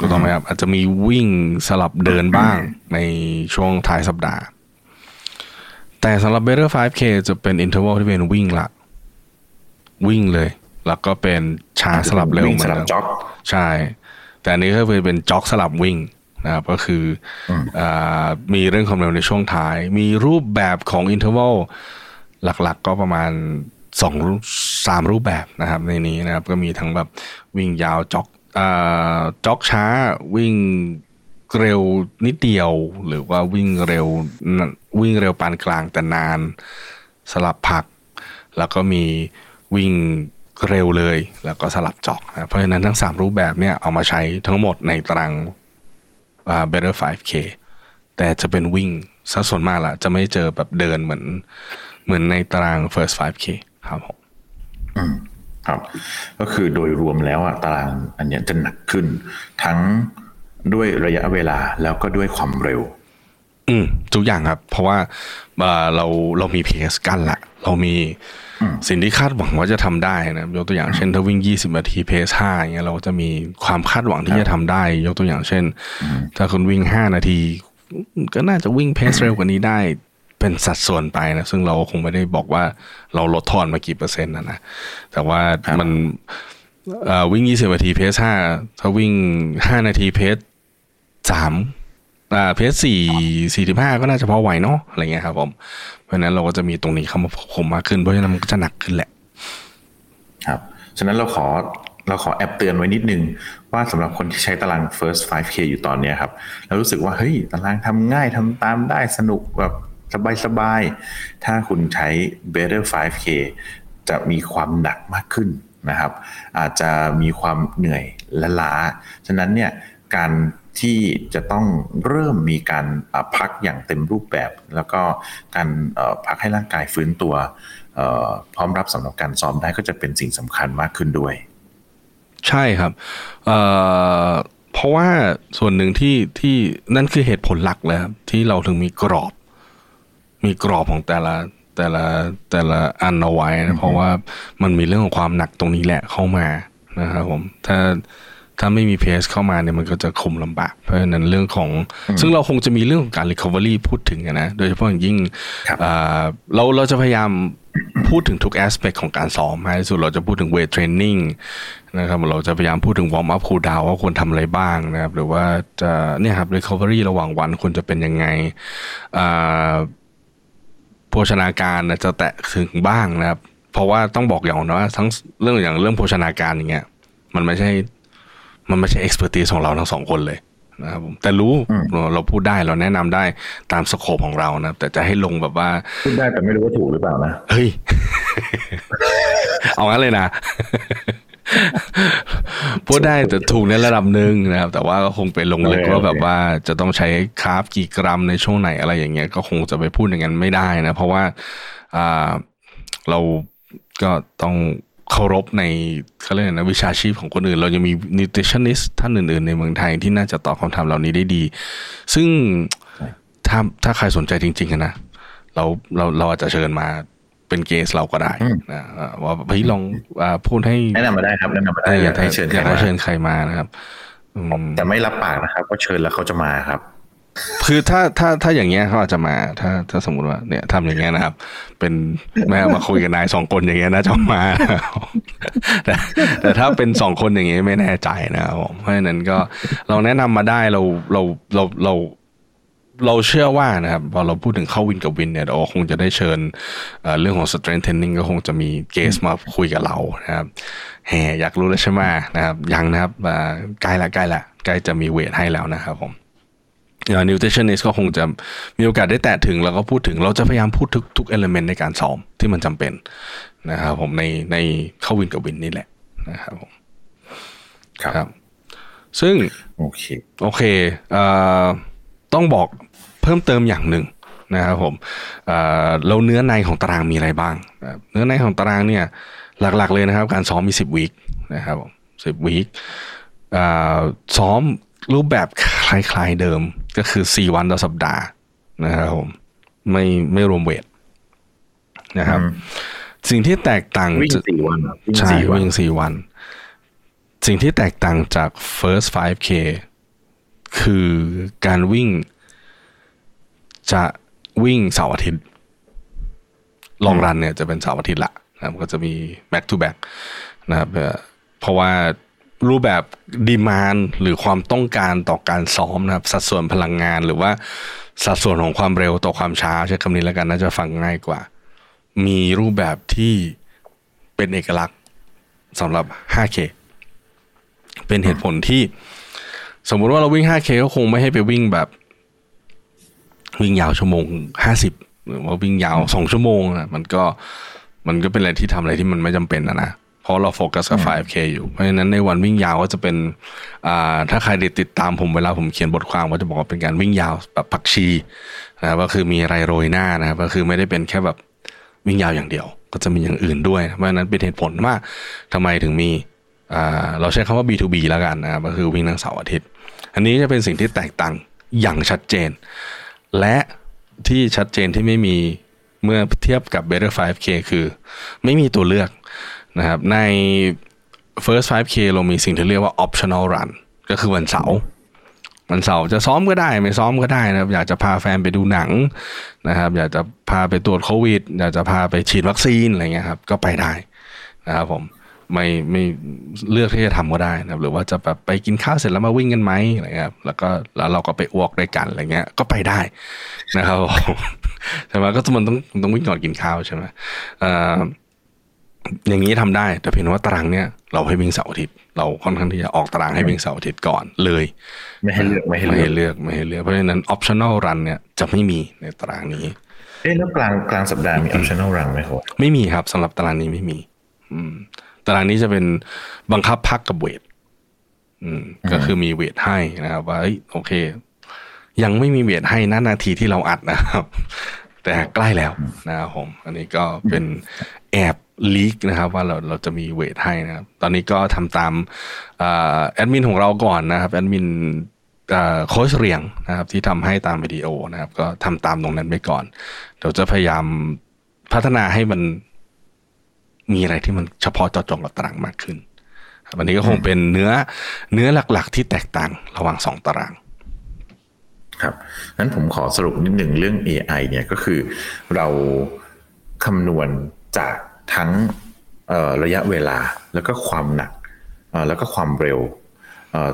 ก็ต้องไหมครับอาจจะมีวิ่งสลับเดินบ้างในช่วงท้ายสัปดาห์ แต่สำหรับ Better 5K จะเป็น interval ที่เป็นวิ่งละ วิ่งเลย แล้วก็เป็นช้าสลับเร็วเหมือนกันใช่ แต่อันนี้ก็เป็น jog สลับวิ่งนะครับก็คืออมีเรื่องความเร็วในช่วงท้าย มีรูปแบบของ intervalหลักๆก็ประมาณสองสามรูปแบบนะครับในนี้นะครับ ก็มีทั้งแบบวิ่งยาวจ็อกจ็อกช้าวิ่งเร็วนิดเดียว หรือว่าวิ่งเร็ววิ่งเร็วปานกลางแต่นานสลับผัก แล้วก็มี วิ่งเร็วเลย แล้วก็สลับจอกนะเพราะฉะนั้นทั้ง 3 รูปแบบเนี่ยเอามาใช้ทั้งหมดในตาราง Better 5K แต่จะเป็นวิ่งซะส่วนมากละจะไม่เจอแบบเดินเหมือน เหมือนในตาราง First 5K ครับผมอืมครับก็คือโดยรวมแล้วอะตารางอันนี้จะหนักขึ้น ทั้งด้วยระยะเวลาแล้วก็ด้วยความเร็ว อืมทุกอย่างครับ เพราะว่าเราเรามีเพสกันละเรามี สิ่งที่คาดหวังว่าจะทำได้นะยกตัวอย่างเช่นถ้าวิ่ง 20 นาทีเพสห้าอย่างเงี้ยเราจะมีความคาดหวังที่จะทำได้ ยกตัวอย่างเช่น ถ้าคุณวิ่ง 5 นาที ก็น่าจะวิ่งเพสเร็วกว่านี้ได้เป็นสัดส่วนไปนะ ซึ่งเราคงไม่ได้บอกว่าเราลดทอนมากี่เปอร์เซ็นต์นะนะแต่ว่ามันวิ่ง 20 นาทีเพสห้าถ้าวิ่ง 5 นาทีเพสสามอ่าเพสสี่สี่สิบห้าก็น่าจะพอไหวเนาะอะไรเงี้ยครับผม เพราะนั้นเราก็จะมีตรงนี้เข้ามาผมมากขึ้นเพราะฉะนั้นมันก็จะหนักขึ้นแหละ ครับฉะนั้นเราขอเราขอแอบเตือนไว้นิดนึง ว่าสำหรับคนที่ใช้ตาราง first 5k อยู่ตอนนี้ครับแล้วรู้สึกว่าเฮ้ยตารางทำง่ายทำตามได้สนุกแบบสบายๆ ถ้าคุณใช้ better 5k จะมีความหนักมากขึ้นนะครับ อาจจะมีความเหนื่อยและล้า ฉะนั้นเนี่ยการ ที่จะต้องเริ่มมีการพักอย่างเต็มรูปแบบ แล้วก็การพักให้ร่างกายฟื้นตัวพร้อมรับสำหรับการซ้อมได้ก็จะเป็นสิ่งสำคัญมากขึ้นด้วย ใช่ครับเเพราะว่าส่วนหนึ่งที่ที่นั่นคือเหตุผลหลักเลยครับที่เราถึงมีกรอบ มีกรอบของแต่ละแต่ละแต่ละอันเอาไว้นะเพราะว่ามันมีเรื่องของความหนักตรงนี้แหละเข้ามานะครับผมถ้า ถ้าไม่มีเพสเข้ามาเนี่ยมันก็จะคุมลำบาก เพราะฉะนั้นเรื่องของ ซึ่งเราคงจะมีเรื่องของการ recovery พูดถึงนะ โดยเฉพาะอย่างยิ่งเราเราจะพยายามพูดถึงทุก aspect ของการซ้อมให้สุดเราจะพูดถึง weight training นะครับเราจะพยายามพูดถึง warm up cool down ว่าควรทำอะไรบ้างนะครับ หรือว่าจะเนี่ยครับ recovery ระหว่างวันควรจะเป็นยังไงโภชนาการจะแตะถึงบ้างนะครับ เพราะว่าต้องบอกอย่างนะว่าทั้งเรื่องอย่างเรื่องโภชนาการอย่างเงี้ยมันไม่ใช่ มันไม่ใช่ expertise ของเราทั้งสองคนเลยนะครับผมแต่รู้เราพูดได้เราแนะนำได้ตาม scope ของเรานะแต่จะให้ลงแบบว่าพูดได้แต่ไม่รู้ว่าถูกหรือเปล่านะเฮ้ยเอางั้นเลยนะพูดได้แต่ถูกในระดับหนึ่งนะครับ แต่ว่าก็คงไปลงลึกว่าแบบว่าจะต้องใช้ carb กี่กรัมในช่วงไหนอะไรอย่างเงี้ยก็คงจะไปพูดอย่างนั้นไม่ได้นะ เพราะว่าอ่าเราก็ต้อง เคารพในเขาเรียกนะวิชาชีพของคนอื่น เรายังมีนิวทริชั่นิสท่านอื่น ๆ ในเมืองไทยที่น่าจะตอบคำถามเหล่านี้ได้ดี ซึ่งถ้าถ้าใครสนใจจริง ๆ นะ เราเราเราอาจจะเชิญมาเป็นเกสเราก็ได้นะว่าพี่ลองพูดให้แนะนำมาได้ครับแนะนำมาได้อยากให้เชิญอยากให้เชิญใครมานะครับแต่ไม่รับปากนะครับก็เชิญแล้วเขาจะมาครับ คือถ้าถ้าถ้าอย่างเงี้ยเขาอาจจะมา ถ้าถ้าสมมติว่า เนี่ยทำอย่างเงี้ยนะครับ เป็นแม่มาคุยกับนายสองคนอย่างเงี้ยน่าจะมาแต่แต่ถ้าเป็นสองคนอย่างเงี้ยไม่แน่ใจนะครับผมเพราะฉะนั้นก็เราแนะนำมาได้เราเราเราเราเราเชื่อว่านะครับพอเราพูดถึงเข้าวินกับวินเนี่ยเราคงจะได้เชิญเรื่องของ strength training ก็คงจะมีเกสมาคุยกับเรานะครับแหอยากรู้แล้วใช่ไหมนะครับ ยังนะครับใกล้ละใกล้ละใกล้จะมีเวทให้แล้วนะครับผม นิวเทชันนิสก็คงจะมีโอกาสได้แตะถึงแล้วก็พูดถึงเราจะพยายามพูดทุกทุกเอลเมนต์ในการซ้อมที่มันจำเป็นนะครับผมในในเข้าวินกับวินนี่แหละนะครับผมครับ ซึ่งโอเคโอเคเอ่อต้องบอกเพิ่มเติมอย่างหนึ่งนะครับผมเราเนื้อในของตารางมีอะไรบ้าง เนื้อในของตารางเนี่ยหลักๆเลยนะครับ การซ้อมมีสิบวีคนะครับผมสิบวีคซ้อมรูปแบบคล้ายๆเดิมก็คือสี่วันต่อสัปดาห์นะครับผมไม่ไม่รวมเวทนะครับ สิ่งที่แตกต่างวิ่งสี่วันใช่วิ่งสี่วัน สิ่งที่แตกต่างจาก first 5k คือการวิ่ง จะวิ่งเสาร์อาทิตย์ลองรันเนี่ยจะเป็นเสาร์อาทิตย์ละนะครับก็จะมี back to back นะครับเพราะว่า รูปแบบดีมานหรือความต้องการต่อการซ้อมนะครับ สัดส่วนพลังงานหรือว่าสัดส่วนของความเร็วต่อความช้าใช้คำนี้แล้วกันน่าจะฟังง่ายกว่า มีรูปแบบที่เป็นเอกลักษณ์สำหรับ 5K เป็นเหตุผลที่ สมมุติว่าเราวิ่ง 5K ก็คงไม่ให้ไปวิ่งแบบ วิ่งยาวชั่วโมง 50 หรือว่าวิ่งยาว 2 ชั่วโมงอะมันก็มันก็เป็นอะไรที่ทำอะไรที่มันไม่จำเป็นนะนะ ราะเราโฟกัสกับ 5K อยู่ เพราะฉะนั้นในวันวิ่งยาวก็จะเป็นอ่าถ้าใครได้ติดตามผมเวลาผมเขียนบทความก็จะบอกว่าเป็นการวิ่งยาวแบบผักชีนะก็คือมีอะไรโรยหน้านะครับก็คือไม่ได้เป็นแค่แบบวิ่งยาวอย่างเดียว ก็จะมีอย่างอื่นด้วย เพราะฉะนั้นเป็นเหตุผลว่าทำไมถึงมีอ่าเราใช้คำว่า B2B แล้วกันนะครับก็คือวิ่งทั้งเสาร์อาทิตย์ อันนี้จะเป็นสิ่งที่แตกต่างอย่างชัดเจน และที่ชัดเจนที่ไม่มีเมื่อเทียบกับ Better 5K คือ ไม่มีตัวเลือก นะครับใน first 5k เรามีสิ่งที่เรียกว่า optional run ก็คือวันเสาร์วันเสาร์จะซ้อมก็ได้ไม่ซ้อมก็ได้นะครับอยากจะพาแฟนไปดูหนังนะครับอยากจะพาไปตรวจโควิด อยากจะพาไปฉีดวัคซีนอะไรเงี้ยครับก็ไปได้นะครับผมไม่ไม่เลือกที่จะทำก็ได้นะหรือว่าจะแบบไปกินข้าวเสร็จแล้วมาวิ่งกันไหมอะไรเงี้ยแล้วก็แล้วเราก็ไปอวกด้วยกันอะไรเงี้ยก็ไปได้นะครับใช่ไหมก็มันต้องต้องวิ่งก่อนกินข้าวใช่ไหมอ่า อย่างนี้ทำได้ แต่เพียงว่าตารางเนี้ยเราให้วิ่งเสาร์อาทิตย์เราค่อนข้างที่จะออกตารางให้วิ่งเสาร์อาทิตย์ก่อนเลย ไม่ให้เลือกไม่ให้เลือกไม่ให้เลือกเพราะฉะนั้น optional run เนี่ยจะไม่มีในตารางนี้เอ๊ะแล้วกลางกลางสัปดาห์มี optional run ไหมครับไม่มีครับสำหรับตารางนี้ไม่มี อืม ตารางนี้จะเป็นบังคับพักกับเวทอืม ก็คือมีเวทให้นะครับ ว่าโอเค ยังไม่มีเวทให้นานาทีที่เราอัดนะครับ แต่ใกล้แล้วนะครับผม อันนี้ก็เป็นแอบลีกนะครับว่าเราเราจะมีเวทให้นะครับ ตอนนี้ก็ทำตามแอดมินของเราก่อนนะครับแอดมินโค้ชเรียงนะครับ ที่ทำให้ตามวิดีโอนะครับ ก็ทำตามตรงนั้นไปก่อน เดี๋ยวจะพยายามพัฒนาให้มันมีอะไรที่มันเฉพาะเจาะจงกับตารางมากขึ้นวันนี้ก็คงเป็นเนื้อเนื้อหลักๆ ที่แตกต่างระหว่างสองตาราง ครับนั้นผมขอสรุปนิดหนึ่งเรื่อง AI เนี่ยก็คือเราคำนวณจากทั้งระยะเวลาแล้วก็ความหนักแล้วก็ความเร็ว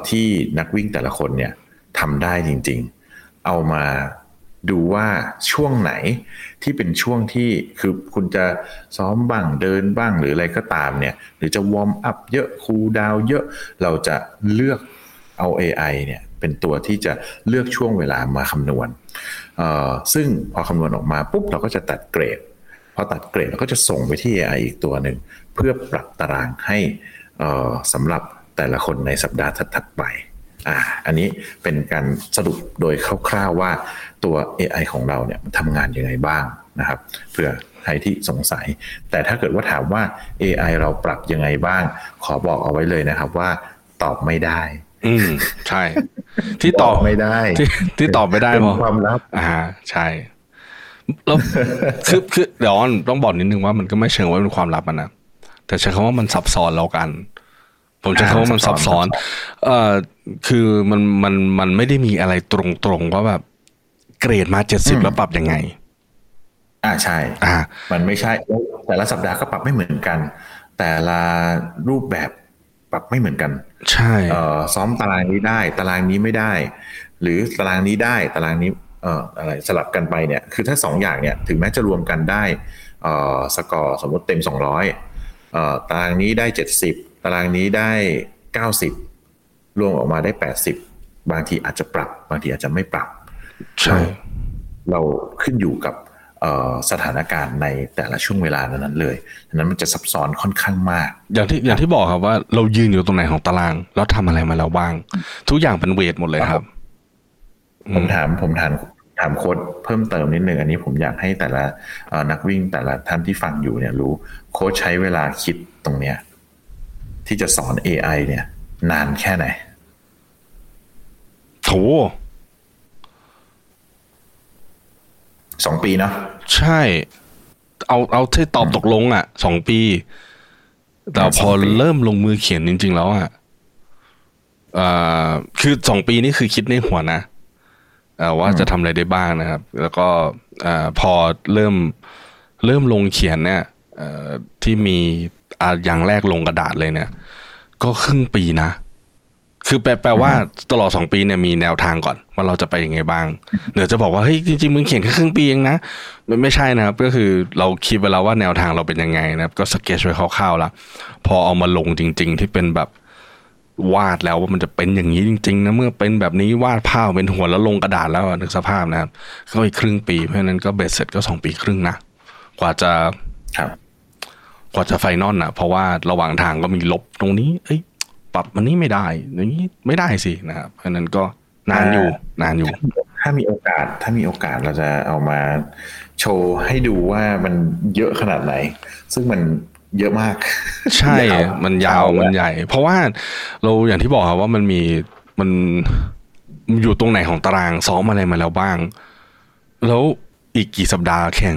ที่นักวิ่งแต่ละคนเนี่ยทำได้จริงๆ เอามาดูว่าช่วงไหนที่เป็นช่วงที่คือคุณจะซ้อมบ้างเดินบ้างหรืออะไรก็ตามเนี่ยหรือจะ warm up เยอะ cool down เยอะเราจะเลือกเอา AI เนี่ย เป็นตัวที่จะเลือกช่วงเวลามาคำนวณ ซึ่งพอคำนวณออกมาปุ๊บเราก็จะตัดเกรด พอตัดเกรดเราก็จะส่งไปที่ AI อีกตัวหนึ่ง เพื่อปรับตารางให้สำหรับแต่ละคนในสัปดาห์ถัดๆไปอ่าอันนี้เป็นการสรุปโดยคร่าวๆว่าตัว AI ของเราเนี่ยทำงานยังไงบ้างนะครับเพื่อใครที่สงสัย แต่ถ้าเกิดว่าถามว่า AI เราปรับยังไงบ้าง ขอบอกเอาไว้เลยนะครับว่าตอบไม่ได้ อืม ใช่ ที่ตอบไม่ได้ที่ที่ตอบไม่ได้เพราะความลับ อ่า ใช่แล้วคือคือเดี๋ยวต้องบอกนิดนึงว่ามันก็ไม่เชิงว่าเป็นความลับนะแต่ใช้คำว่ามันซับซ้อนแล้วกัน ผมใช้คำว่ามันซับซ้อน เอ่อคือมันมันมันไม่ได้มีอะไรตรงๆว่าแบบ เกรดมาเจ็ดสิบแล้วปรับยังไง อ่าใช่ อ่า มันไม่ใช่แต่ละสัปดาห์ก็ปรับไม่เหมือนกัน แต่ละรูปแบบ ปรับไม่เหมือนกัน ใช่เอ่อซ้อมตารางนี้ได้ ตารางนี้ไม่ได้ หรือตารางนี้ได้ตารางนี้เอ่ออะไรสลับกันไปเนี่ยคือถ้าสองอย่างเนี่ยถึงแม้จะรวมกันได้เอ่อสกอร์สมมติเต็มสองร้อยเอ่อตารางนี้ได้เจ็ดสิบตารางนี้ได้เก้าสิบรวมออกมาได้แปดสิบบางทีอาจจะปรับ บางทีอาจจะไม่ปรับใช่เราขึ้นอยู่กับ สถานการณ์ในแต่ละช่วงเวลานั้นเลยฉะนั้นมันจะซับซ้อนค่อนข้างมาก อย่างที่อย่างที่บอกครับว่าเรายืนอยู่ตรงไหนของตาราง แล้วทำอะไรมาแล้วบ้าง ทุกอย่างเป็นเวทหมดเลยครับ ผมถามผมถามถามโค้ดเพิ่มเติมนิดนึงอันนี้ผมอยากให้แต่ละนักวิ่งแต่ละท่านที่ฟังอยู่เนี่ยรู้โค้ดใช้เวลาคิดตรงเนี้ยที่จะสอน AI เนี่ย นานแค่ไหนโถ สองปีเนาะใช่ เอาเอาที่ตอบตกลงอะสองปี แต่พอเริ่มลงมือเขียนจริง ๆ แล้วอะอ่าคือสองปีนี่คือคิดในหัวนะว่าจะทำอะไรได้บ้างนะครับ แล้วก็อพอเริ่มเริ่มลงเขียนเนี่ยที่มีอ่าอย่างแรกลงกระดาษเลยเนี่ย ก็ครึ่งปีนะ คือแปลแปลว่าตลอดสองปีเนี่ยมีแนวทางก่อน ว่าเราจะไปยังไงบ้างเดี๋ยวจะบอกว่าเฮ้ยจริงๆมึงเขียนแค่ครึ่งปีเองนะมันไม่ใช่นะครับ ก็คือเราคิดไปแล้วว่าแนวทางเราเป็นยังไงนะครับ ก็สเก็ตไว้คร่าวๆแล้วพอเอามาลงจริง ๆ ที่เป็นแบบวาดแล้วว่ามันจะเป็นอย่างนี้จริงๆนะเมื่อเป็นแบบนี้วาดภาพเป็นหัวแล้วลงกระดาษแล้วนึกสภาพนะครับก็อีกครึ่งปีเพราะฉะนั้นก็เบ็ดเสร็จก็สองปีครึ่งนะกว่าจะครับกว่าจะ final อะเพราะว่าระหว่างทางก็มีลบตรงนี้ เอ้ย ปรับมันนี้ไม่ได้อย่างนี้ไม่ได้สินะครับเพราะนั้นก็นานอยู่นานอยู่ ถ้ามีโอกาส ถ้ามีโอกาสเราจะเอามาโชว์ให้ดูว่ามันเยอะขนาดไหน ซึ่งมันเยอะมาก ใช่ มันยาวมันใหญ่ เพราะว่าเราอย่างที่บอกครับว่ามันมีมันอยู่ตรงไหนของตารางซ้อมอะไรมาแล้วบ้าง แล้วอีกกี่สัปดาห์แข่ง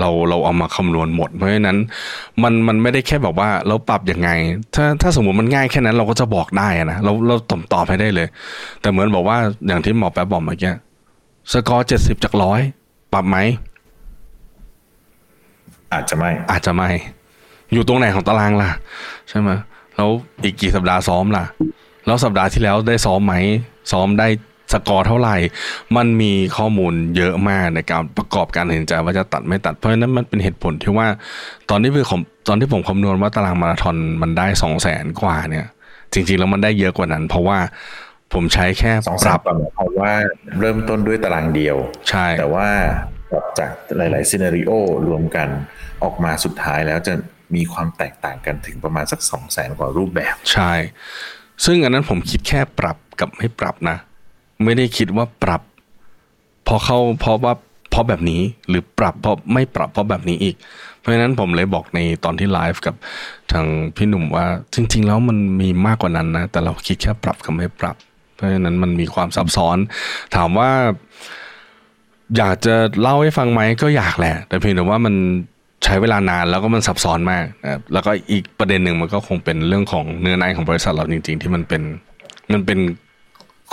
เราเราเอามาคำนวณหมด เพราะฉะนั้นมันมันไม่ได้แค่แบบว่าเราปรับยังไง ถ้าถ้าสมมติมันง่ายแค่นั้นเราก็จะบอกได้นะเราเราตอบตอบให้ได้เลย แต่เหมือนบอกว่าอย่างที่หมอแป๊บบอกเมื่อกี้สกอร์เจ็ดสิบจากร้อยปรับไหมอาจจะไม่ อาจจะไม่ อยู่ตรงไหนของตารางล่ะ ใช่ไหมแล้วอีกกี่สัปดาห์ซ้อมล่ะ แล้วสัปดาห์ที่แล้วได้ซ้อมไหม ซ้อมได้ สกอร์เท่าไหร่ มันมีข้อมูลเยอะมากในการประกอบการเห็นใจว่าจะตัดไม่ตัด เพราะฉะนั้นมันเป็นเหตุผลที่ว่า ตอนที่ผมตอนที่ผมคำนวณว่าตารางมาราธอนมันได้สองแสนกว่าเนี่ย จริง ๆ แล้วมันได้เยอะกว่านั้น เพราะว่าผมใช้แค่สองปรับเพราะว่าเริ่มต้นด้วยตารางเดียว ใช่ แต่ว่าจากหลายๆซีนารีโอรวมกันออกมาสุดท้ายแล้วจะมีความแตกต่างกันถึงประมาณสักสองแสนกว่ารูปแบบ ใช่ ซึ่งอันนั้นผมคิดแค่ปรับกับไม่ปรับนะ ไม่ได้คิดว่าปรับ พอเข้าเพราะว่าเพราะแบบนี้หรือปรับเพราะไม่ปรับเพราะแบบนี้อีก เพราะฉะนั้นผมเลยบอกในตอนที่ไลฟ์กับทางพี่หนุ่มว่า จริง ๆ แล้วมันมีมากกว่านั้นนะ แต่เราคิดแค่ปรับกับไม่ปรับ เพราะฉะนั้นมันมีความซับซ้อน ถามว่า อยากจะเล่าให้ฟังไหมก็อยากแหละ แต่เพียงแต่ว่ามันใช้เวลานานแล้วก็มันซับซ้อนมากนะครับแล้วก็อีกประเด็นหนึ่งมันก็คงเป็นเรื่องของเนื้อในของบริษัทเราจริง ๆ ที่มันเป็นมันเป็น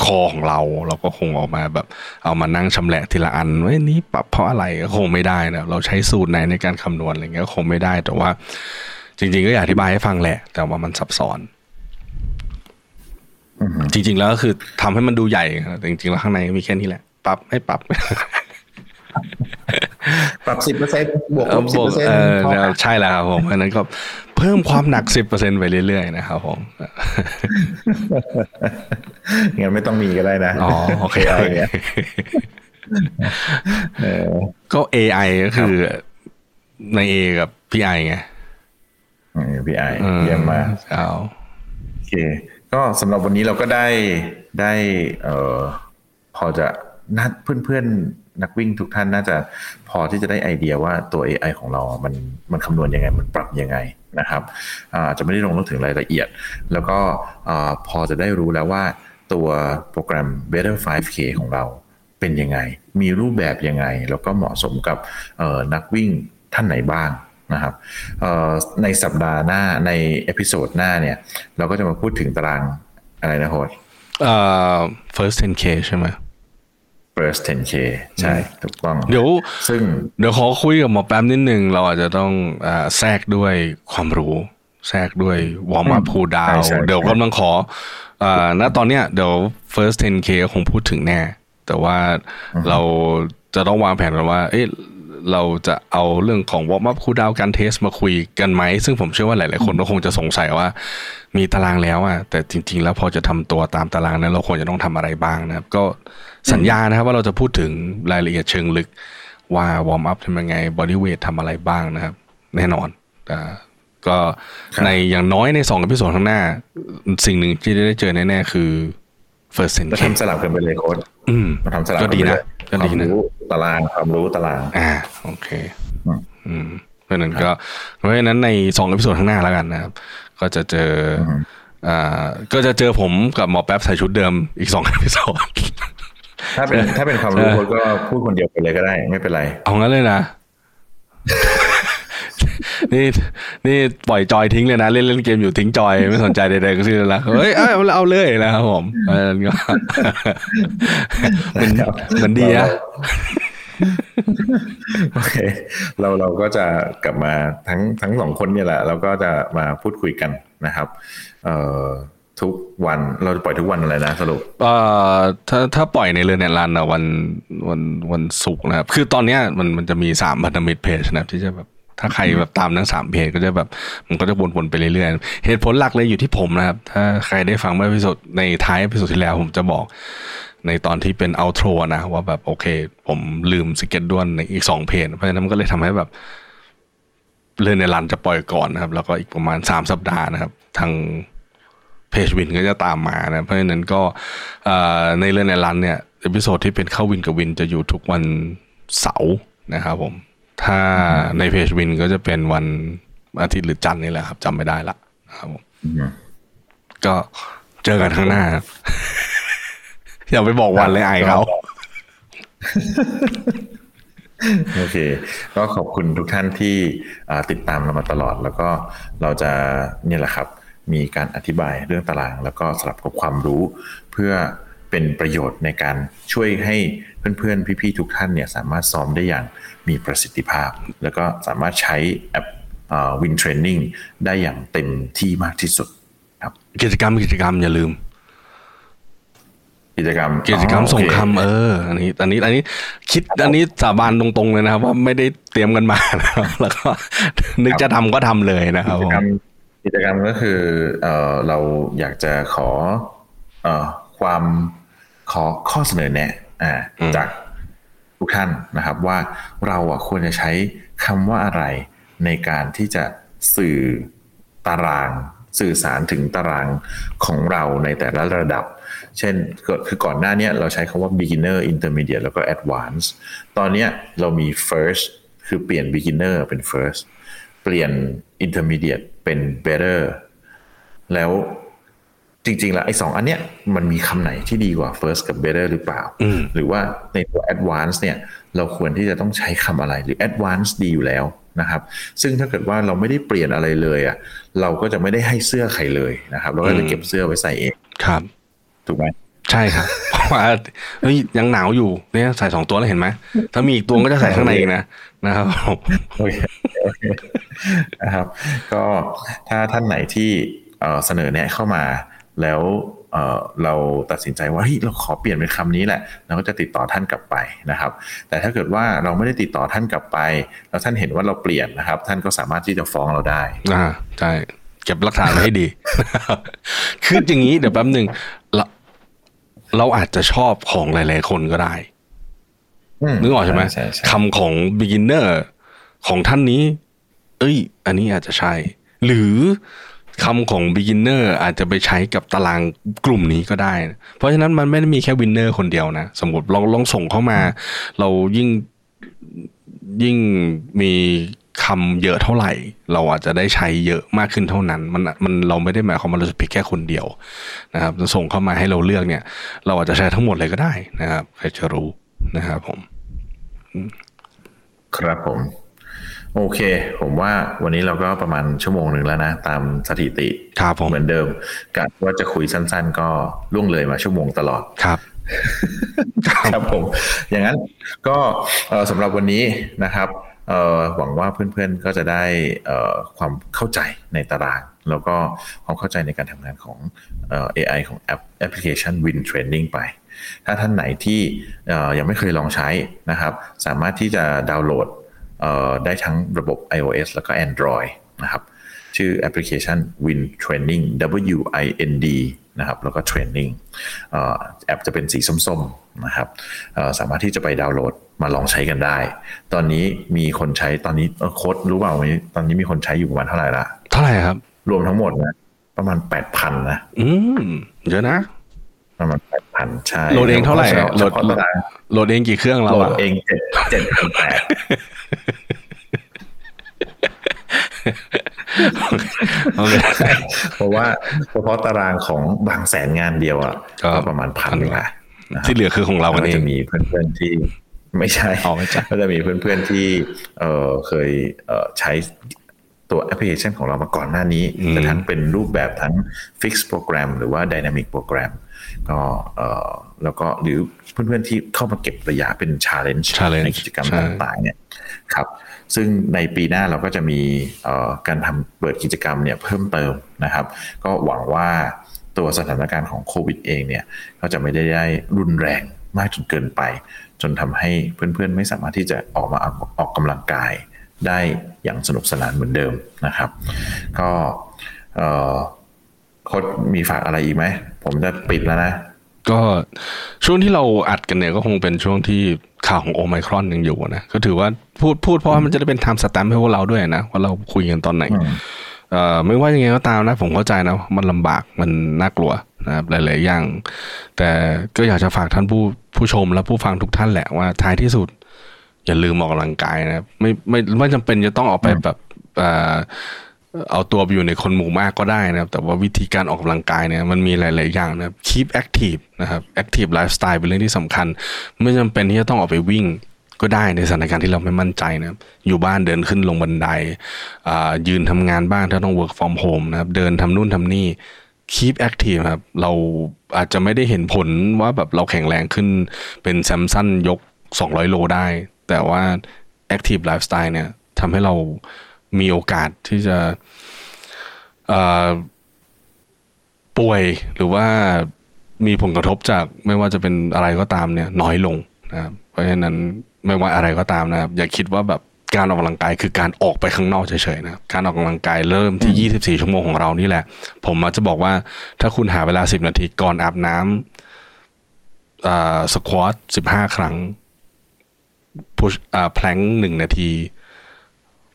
คอของเรา เราก็คงออกมาแบบ เอามานั่งชำแหละทีละอันว่านี้ปรับเพราะอะไรก็คงไม่ได้นะเราใช้สูตรไหนในการคำนวณอะไรเงี้ยก็คงไม่ได้แต่ว่า จริง ๆ ก็อยากอธิบายให้ฟังแหละ แต่ว่ามันซับซ้อนจริง ๆ แล้วก็คือทำให้มันดูใหญ่ครับแต่จริง ๆ แล้วข้างในมีแค่นี้แหละ ปรับไม่ปรับ ปรับสิบเปอร์เซ็นต์บวกลบสิบบวเปกอร์เซ็นต์เออใช่แล้วครับผมเพราะฉะนั้นก็เพิ่มความหนักสิบเปอร์เซ็นไปเรื่อยๆนะครับผมงั้นไม่ต้องมีก็ได้นะอ๋อโอเคอะไรเงี้ยเออก็ AI ก็คือใน A กับพี่ไอไงอืมพี่ไอเยี่ยมมากเอาโอเค ก็สำหรับวันนี้เราก็ได้ได้ เอ่อพอจะนัดเพื่อนๆ นักวิ่งทุกท่านน่าจะพอที่จะได้ไอเดียว่าตัว AI ของเรา มันมันคำนวณยังไง มันปรับยังไงนะครับจะไม่ได้ลงลึกถึงรายละเอียด แล้วก็พอจะได้รู้แล้วว่าตัวโปรแกรม Better 5K ของเราเป็นยังไง มีรูปแบบยังไง แล้วก็เหมาะสมกับนักวิ่งท่านไหนบ้างนะครับในสัปดาห์หน้าใน episode หน้าเนี่ย เราก็จะมาพูดถึงตารางอะไรนะโฮสเอ่อ first 10k ใช่ไหม first 10k ใช่ ถูกต้อง เดี๋ยวซึ่งเดี๋ยวขอคุยกับหมอแป๊มนิดนึง เราอาจจะต้องอ่าแทรกด้วยความรู้ แทรกด้วย warm up cool down ใช่ใช่เดี๋ยวกำลังขออ่าณตอนเนี้ยเดี๋ยว first 10k คงพูดถึงแน่ แต่ว่าเราจะต้องวางแผนกันว่า เอ๊ะเราจะเอาเรื่องของ warm up cool down การ test มาคุยกันไหม ซึ่งผมเชื่อว่าหลายๆคนก็คงจะสงสัยว่า มีตารางแล้วอะแต่จริง ๆ แล้วพอจะทำตัวตามตารางนั้น เราควรจะต้องทำอะไรบ้างนะครับ ก็ สัญญานะครับว่าเราจะพูดถึงรายละเอียดเชิงลึกว่า warm up ทำยังไง bodyweight ทำอะไรบ้างนะครับ แน่นอนอ่าก็ครับในอย่างน้อยในสอง episode ข้างหน้า สิ่งหนึ่งที่ได้เจอแน่ๆคือ first เรา 10k ทำสลับกันไปเลยโค้ชอืมเราทำสลับก็ดีนะกัก็นไปดีเลยนะความรู้ตารางความรู้ตารางอ่าโอเค อืมอืมเพราะฉะนั้นก็เพราะฉะนั้นในสอง episode ข้างหน้าแล้วกันนะครับ ก็จะเจอออ่าก็จะเจอผมกับหมอแป๊มใส่ชุดเดิมอีกสอง episode ถ้าเป็นถ้าเป็นความรู้โค้ชก็พูดคนเดียวไปเลยก็ได้ ไม่เป็นไร เอางั้นเลยนะนี่นี่ปล่อยจอยทิ้งเลยนะ เล่นเล่นเกมอยู่ทิ้งจอยไม่สนใจใดๆก็สิ้นแล้วเฮ้ยเอาเอาเลยนะครับผมเพราะฉะนั้นก็มันมันดีนะโอเคเราเราก็จะกลับมาทั้งทั้งสองคนเนี่ยแหละ เราก็จะมาพูดคุยกันนะครับ เอ่อ ทุกวันเราจะปล่อยทุกวันอะไรนะสรุปเอ่อถ้าถ้าปล่อยในเรือนแอนลันอะวันวันวันศุกร์นะครับ คือตอนเนี้ยมันมันจะมีสามพันธมิตรเพจนะครับที่จะแบบถ้าใครแบบตามทั้งสามเพจก็จะแบบมันก็จะวนๆไปเรื่อยๆเหตุผลหลักเลยอยู่ที่ผมนะครับ ถ้าใครได้ฟังเมื่อพิสดในท้ายพิสดที่แล้วผมจะบอกในตอนที่เป็นเอาโทรนะว่าแบบโอเค ผมลืมสเก็ตด้วนในอีกสองเพจเพราะฉะนั้นมันก็เลยทำให้แบบเรือนในรันจะปล่อยก่อนนะครับ แล้วก็อีกประมาณสามสัปดาห์นะครับ ทาง เพจวินก็จะตามมานะเพราะฉะนั้นก็ในเรื่อนในรันเนี่ยเอพิโซดที่เป็นเข้าวินกับวินจะอยู่ทุกวันเสาร์นะครับผม ถ้าในเพจวินก็จะเป็นวันอาทิตย์หรือจันทร์นี่แหละครับจำไม่ได้ละครับผมก็เจอกันข้างหน้าอย่าไปบอกวันเลยไอเขาโอเค ก็ขอบคุณทุกท่านที่ติดตามเรามาตลอด แล้วก็เราจะนี่แหละครับ มีการอธิบายเรื่องตาราง แล้วก็สลับกับความรู้ เพื่อเป็นประโยชน์ในการช่วยให้เพื่อนๆ พี่ๆ ทุกท่านเนี่ยสามารถซ้อมได้อย่างมีประสิทธิภาพ แล้วก็สามารถใช้แอปวินเทรนนิ่งได้อย่างเต็มที่มากที่สุดครับกิจกรรมกิจกรรมอย่าลืม กิจกรรมกิจกรรมอ๋อส่งโอเคำเอออันนี้อันนี้อันนี้คิดอันนี้สาบานตรงๆเลยนะครับ ว่าไม่ได้เตรียมกันมานะครับแล้วก็นึกจะทำก็ทำเลยนะครับกิผจมกรรม กิจกรรมก็คือเอ่อเราอยากจะขอเอ่อความขอข้อเสนอแนะอ่าอืมจากทุกท่านนะครับ ว่าเราอะควรจะใช้คำว่าอะไรในการที่จะสื่อตารางสื่อสารถึงตารางของเราในแต่ละระดับ เช่นคือก่อนหน้านี้เราใช้คาว่า beginner intermediate แล้วก็ advanced ตอนนี้เรามี first คือเปลี่ยน beginner เป็น first เป ลี่ยน intermediate เป็น better แล้วจริง ๆ แล้วไอ้สองอันเนี้ยมันมีคำไหนที่ดีกว่า first กับ better หรือเปล่า หรือว่าในตัว advance เนี่ย เราควรที่จะต้องใช้คำอะไรหรือ advance ดีอยู่แล้วนะครับ ซึ่งถ้าเกิดว่าเราไม่ได้เปลี่ยนอะไรเลยอะ เราก็จะไม่ได้ให้เสื้อใครเลยนะครับ เราก็จะเก็บเสื้อไว้ใส่เอง ครับ ถูกไหม ใช่ครับเพราะว่าเฮ้ยยังหนาวอยู่เนี่ยใส่สองตัวแล้วเห็นไหมถ้ามีอีกตัวก็จะใส่ข้างในอีกนะนะครับโอเคโอเคนะครับ ก็ถ้าท่านไหนที่เสนอแนะเข้ามาแล้วเราตัดสินใจว่าเฮ้ยเราขอเปลี่ยนเป็นคำนี้แหละเราก็จะติดต่อท่านกลับไปนะครับ แต่ถ้าเกิดว่าเราไม่ได้ติดต่อท่านกลับไป แล้วท่านเห็นว่าเราเปลี่ยนนะครับ ท่านก็สามารถที่จะฟ้องเราได้อ่าใช่เก็บหลักฐานไว้ให้ดี คืออย่างนี้เดี๋ยวแป๊บหนึ่ง เราเราอาจจะชอบของหลาย ๆ คนก็ได้นึกออกใช่ไหมคำของ beginner ของท่านนี้ เอ้ย อันนี้อาจจะใช่ หรือคำของ beginner อาจจะไปใช้กับตารางกลุ่มนี้ก็ได้ เพราะฉะนั้นมันไม่ได้มีแค่ winner คนเดียวนะ สมมติลองลองส่งเข้ามา เรายิ่งยิ่งมี คำเยอะเท่าไหร่ เราอาจจะได้ใช้เยอะมากขึ้นเท่านั้น มันมันเราไม่ได้หมายความว่าเราจะพิกแค่คนเดียวนะครับส่งเข้ามาให้เราเลือกเนี่ย เราอาจจะใช้ทั้งหมดเลยก็ได้นะครับใครจะรู้นะครับผม ครับผม โอเค ผมว่าวันนี้เราก็ประมาณชั่วโมงหนึ่งแล้วนะ ตามสถิติครับผมเหมือนเดิมกะว่าจะคุยสั้น ๆ ก็ล่วงเลยมาชั่วโมงตลอดครับครับผม อย่างนั้นก็สำหรับวันนี้นะครับ หวังว่าเพื่อนๆก็จะได้ความเข้าใจในตาราง แล้วก็ความเข้าใจในการทำงานของ AI ของแอปแอปพลิเคชัน Win Training ไป ถ้าท่านไหนที่ยังไม่เคยลองใช้นะครับ สามารถที่จะดาวน์โหลดได้ทั้งระบบ iOS แล้วก็ Android นะครับ ชื่อแอปพลิเคชัน Win Training W I N D นะครับแล้วก็ Training แอปจะเป็นสีส้มๆนะครับสามารถที่จะไปดาวน์โหลด มาลองใช้กันได้ ตอนนี้มีคนใช้ตอนนี้โค้ดรู้เปล่าตอนนี้มีคนใช้อยู่ประมาณเท่าไหร่ละเท่าไหร่ครับ รวมทั้งหมดนะประมาณแปดพันนะ อืมเยอะนะ ประมาณแปดพันใช่โหลดเองเท่าไหร่โหลดโหลดเองกี่เครื่องเราโหลดเองเจ็ดเจ็ดพันแปดเพราะว่าเฉพาะตารางของบางแสนงานเดียวอะก็ประมาณพันละที่เหลือคือของเราก็จะมีเพื่อนๆที่ ไม่ใช่ก็จะมีเพื่อนๆที่เออเคยเออใช้ตัวแอปพลิเคชันของเรามาก่อนหน้านี้แต่ทั้งเป็นรูปแบบทั้ง Fix โปรแกรมหรือว่า Dynamic โปรแกรมก็เออแล้วก็หรือเพื่อนๆที่เข้ามาเก็บระยะเป็น Challenge ในกิจกรรมต่างๆเนี่ยครับซึ่งในปีหน้าเราก็จะมีการทำเปิดกิจกรรมเนี่ยเพิ่มเติมนะครับ ก็หวังว่าตัวสถานการณ์ของโควิดเองเนี่ยก็จะไม่ได้ได้รุนแรงมากจนเกินไป จนทำให้เพื่อนๆ ไม่สามารถที่จะออกมาออกกำลังกายได้อย่างสนุกสนานเหมือนเดิมนะครับ ก็โค้ดมีฝากอะไรอีกไหม ผมจะปิดแล้วนะ ก็ช่วงที่เราอัดกันเนี่ยก็คงเป็นช่วงที่ข่าวของโอไมครอนยังอยู่นะก็ถือว่าพูดพูดเพราะว่ามันจะได้เป็นไทม์สแตมป์ให้พวกเราด้วยนะว่าเราคุยกันตอนไหนเอ่อไม่ว่ายังไงก็ตามนะ ผมเข้าใจนะ มันลำบากมันน่ากลัว นะครับหลาย ๆ อย่าง แต่ก็อยากจะฝากท่านผู้ผู้ชมและผู้ฟังทุกท่านแหละว่าท้ายที่สุด อย่าลืมออกกำลังกายนะไม่ไม่ไม่จำเป็นจะต้องออกไปแบบเอ่อเอาตัวไปอยู่ในคนหมู่มากก็ได้นะครับ แต่ว่าวิธีการออกกำลังกายเนี่ยมันมีหลาย ๆ อย่างนะครับ keep active นะครับ active lifestyle เป็นเรื่องที่สำคัญ ไม่จำเป็นที่จะต้องออกไปวิ่งก็ได้ในสถานการณ์ที่เราไม่มั่นใจนะอยู่บ้านเดินขึ้นลงบันไดยืนทำงานบ้างถ้าต้อง work from home นะครับ เดินทำนู่นทำนี่ keep active ครับ เราอาจจะไม่ได้เห็นผลว่าแบบเราแข็งแรงขึ้นเป็นแซมสันยก 200 โลได้ แต่ว่า active lifestyle เนี่ยทำให้เรามีโอกาสที่จะป่วยหรือว่ามีผลกระทบจากไม่ว่าจะเป็นอะไรก็ตามเนี่ยน้อยลงนะครับเพราะฉะนั้นไม่ว่าอะไรก็ตามนะครับ อย่าคิดว่าแบบ การออกกำลังกายคือการออกไปข้างนอกเฉยๆนะการออกกำลังกายเริ่มที่ 24 ชั่วโมงของเรานี่แหละ ผมมาจะบอกว่าถ้าคุณหาเวลา 10 นาทีก่อนอาบน้ำอ่าสควอต15 ครั้งพุชอ่าแพลงหนึ่งนาที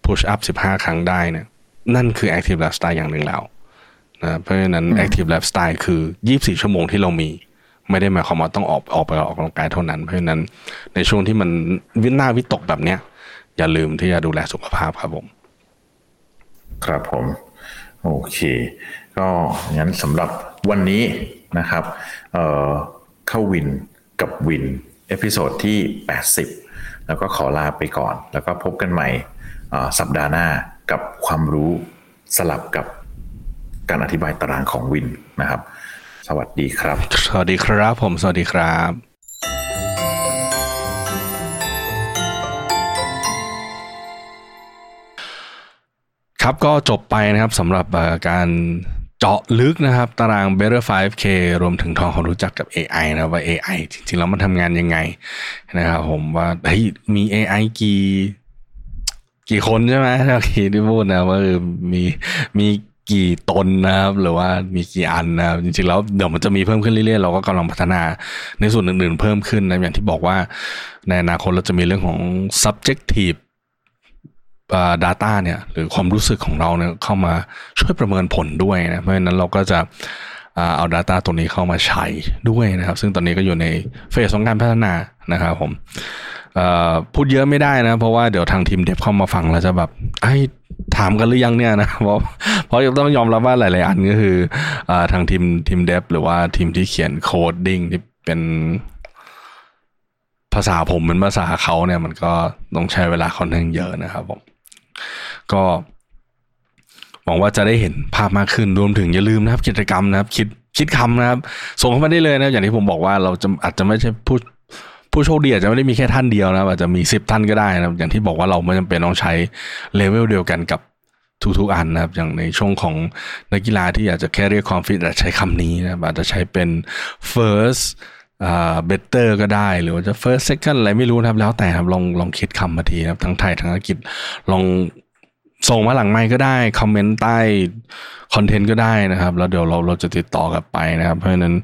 พุชอัพ15 ครั้งได้เนี่ยนั่นคือ active lifestyle อย่างหนึ่งแล้วนะเพราะฉะนั้น active lifestyle คือ 24 ชั่วโมงที่เรามีไม่ได้หมายความว่าต้องออกออกไปออกกำลังกายเท่านั้น เพราะฉะนั้นในช่วงที่มันน่าวิตกแบบเนี้ย อย่าลืมที่จะดูแลสุขภาพครับผม ครับผม โอเค ก็งั้นสำหรับวันนี้นะครับเอ่อเข้าวินกับวิน episode ที่ 80 แล้วก็ขอลาไปก่อน แล้วก็พบกันใหม่อ่าสัปดาห์หน้ากับความรู้สลับกับการอธิบายตารางของวินนะครับ สวัสดีครับ สวัสดีครับผม สวัสดีครับ ครับก็จบไปนะครับสำหรับการเจาะลึกนะครับ ตาราง Better 5K รวมถึงทองความรู้จักกับ AI นะว่า AI จริงๆแล้วมันทำงานยังไงนะครับผมว่าเฮ้ยมี AI กี่กี่คนใช่ไหมที่เมื่อกี้ที่พูดนะว่าออมีมีกี่ตนนะครับหรือว่ามีกี่อันนะครับจริงๆแล้วเดี๋ยวมันจะมีเพิ่มขึ้นเรื่อยๆเราก็กำลังพัฒนาในส่วนอื่นๆเพิ่มขึ้นนะอย่างที่บอกว่าในอนาคตเราจะมีเรื่องของ subjective อ่า data เนี่ยหรือความรู้สึกของเราเนี่ยเข้ามาช่วยประเมินผลด้วยนะเพราะฉะนั้นเราก็จะอ่าเอา data ตัวนี้เข้ามาใช้ด้วยนะครับ ซึ่งตอนนี้ก็อยู่ในเฟสของการพัฒนานะครับผมพูดเยอะไม่ได้นะ เพราะว่าเดี๋ยวทางทีม dev เข้ามาฟังแล้วจะแบบไอ้ถามกันหรือยังเนี่ยนะเพราะเพราะต้องยอมรับว่าหลาย ๆ อันก็คืออทางทีมทีม dev หรือว่าทีมที่เขียน coding ที่เป็นภาษาผมเป็นภาษาเขาเนี่ยมันก็ต้องใช้เวลาค่อนข้างเยอะนะครับผม ก็หวังว่าจะได้เห็นภาพมากขึ้นรวมถึงอย่าลืมนะครับ กิจกรรมนะครับ คิดคิดคำนะครับ ส่งเข้ามาได้เลยนะอย่างที่ผมบอกว่าเราจะอาจจะไม่ใช่ผู้ผู้โชคดีอาจจะไม่ได้มีแค่ท่านเดียวนะอาจจะมีสิบท่านก็ได้นะครับอย่างที่บอกว่าเราไม่จำเป็นต้องใช้เลเวลเดียวกันกับทุกๆอันนะครับ อย่างในช่วงของนักกีฬาที่อาจจะแค่เรียกความฟิตอาจจะใช้คำนี้นะอาจจะใช้เป็น first อ่า better ก็ได้ หรือว่าจะ first second อะไรไม่รู้ครับ แล้วแต่ครับลองลองคิดคำมาทีครับ ทั้งไทยทั้งอังกฤษลองส่งมาหลังไมค์ก็ได้ คอมเมนต์ใต้คอนเทนต์ก็ได้นะครับ แล้วเดี๋ยวเราเราจะติดต่อกลับไปนะครับ เพราะฉะนั้น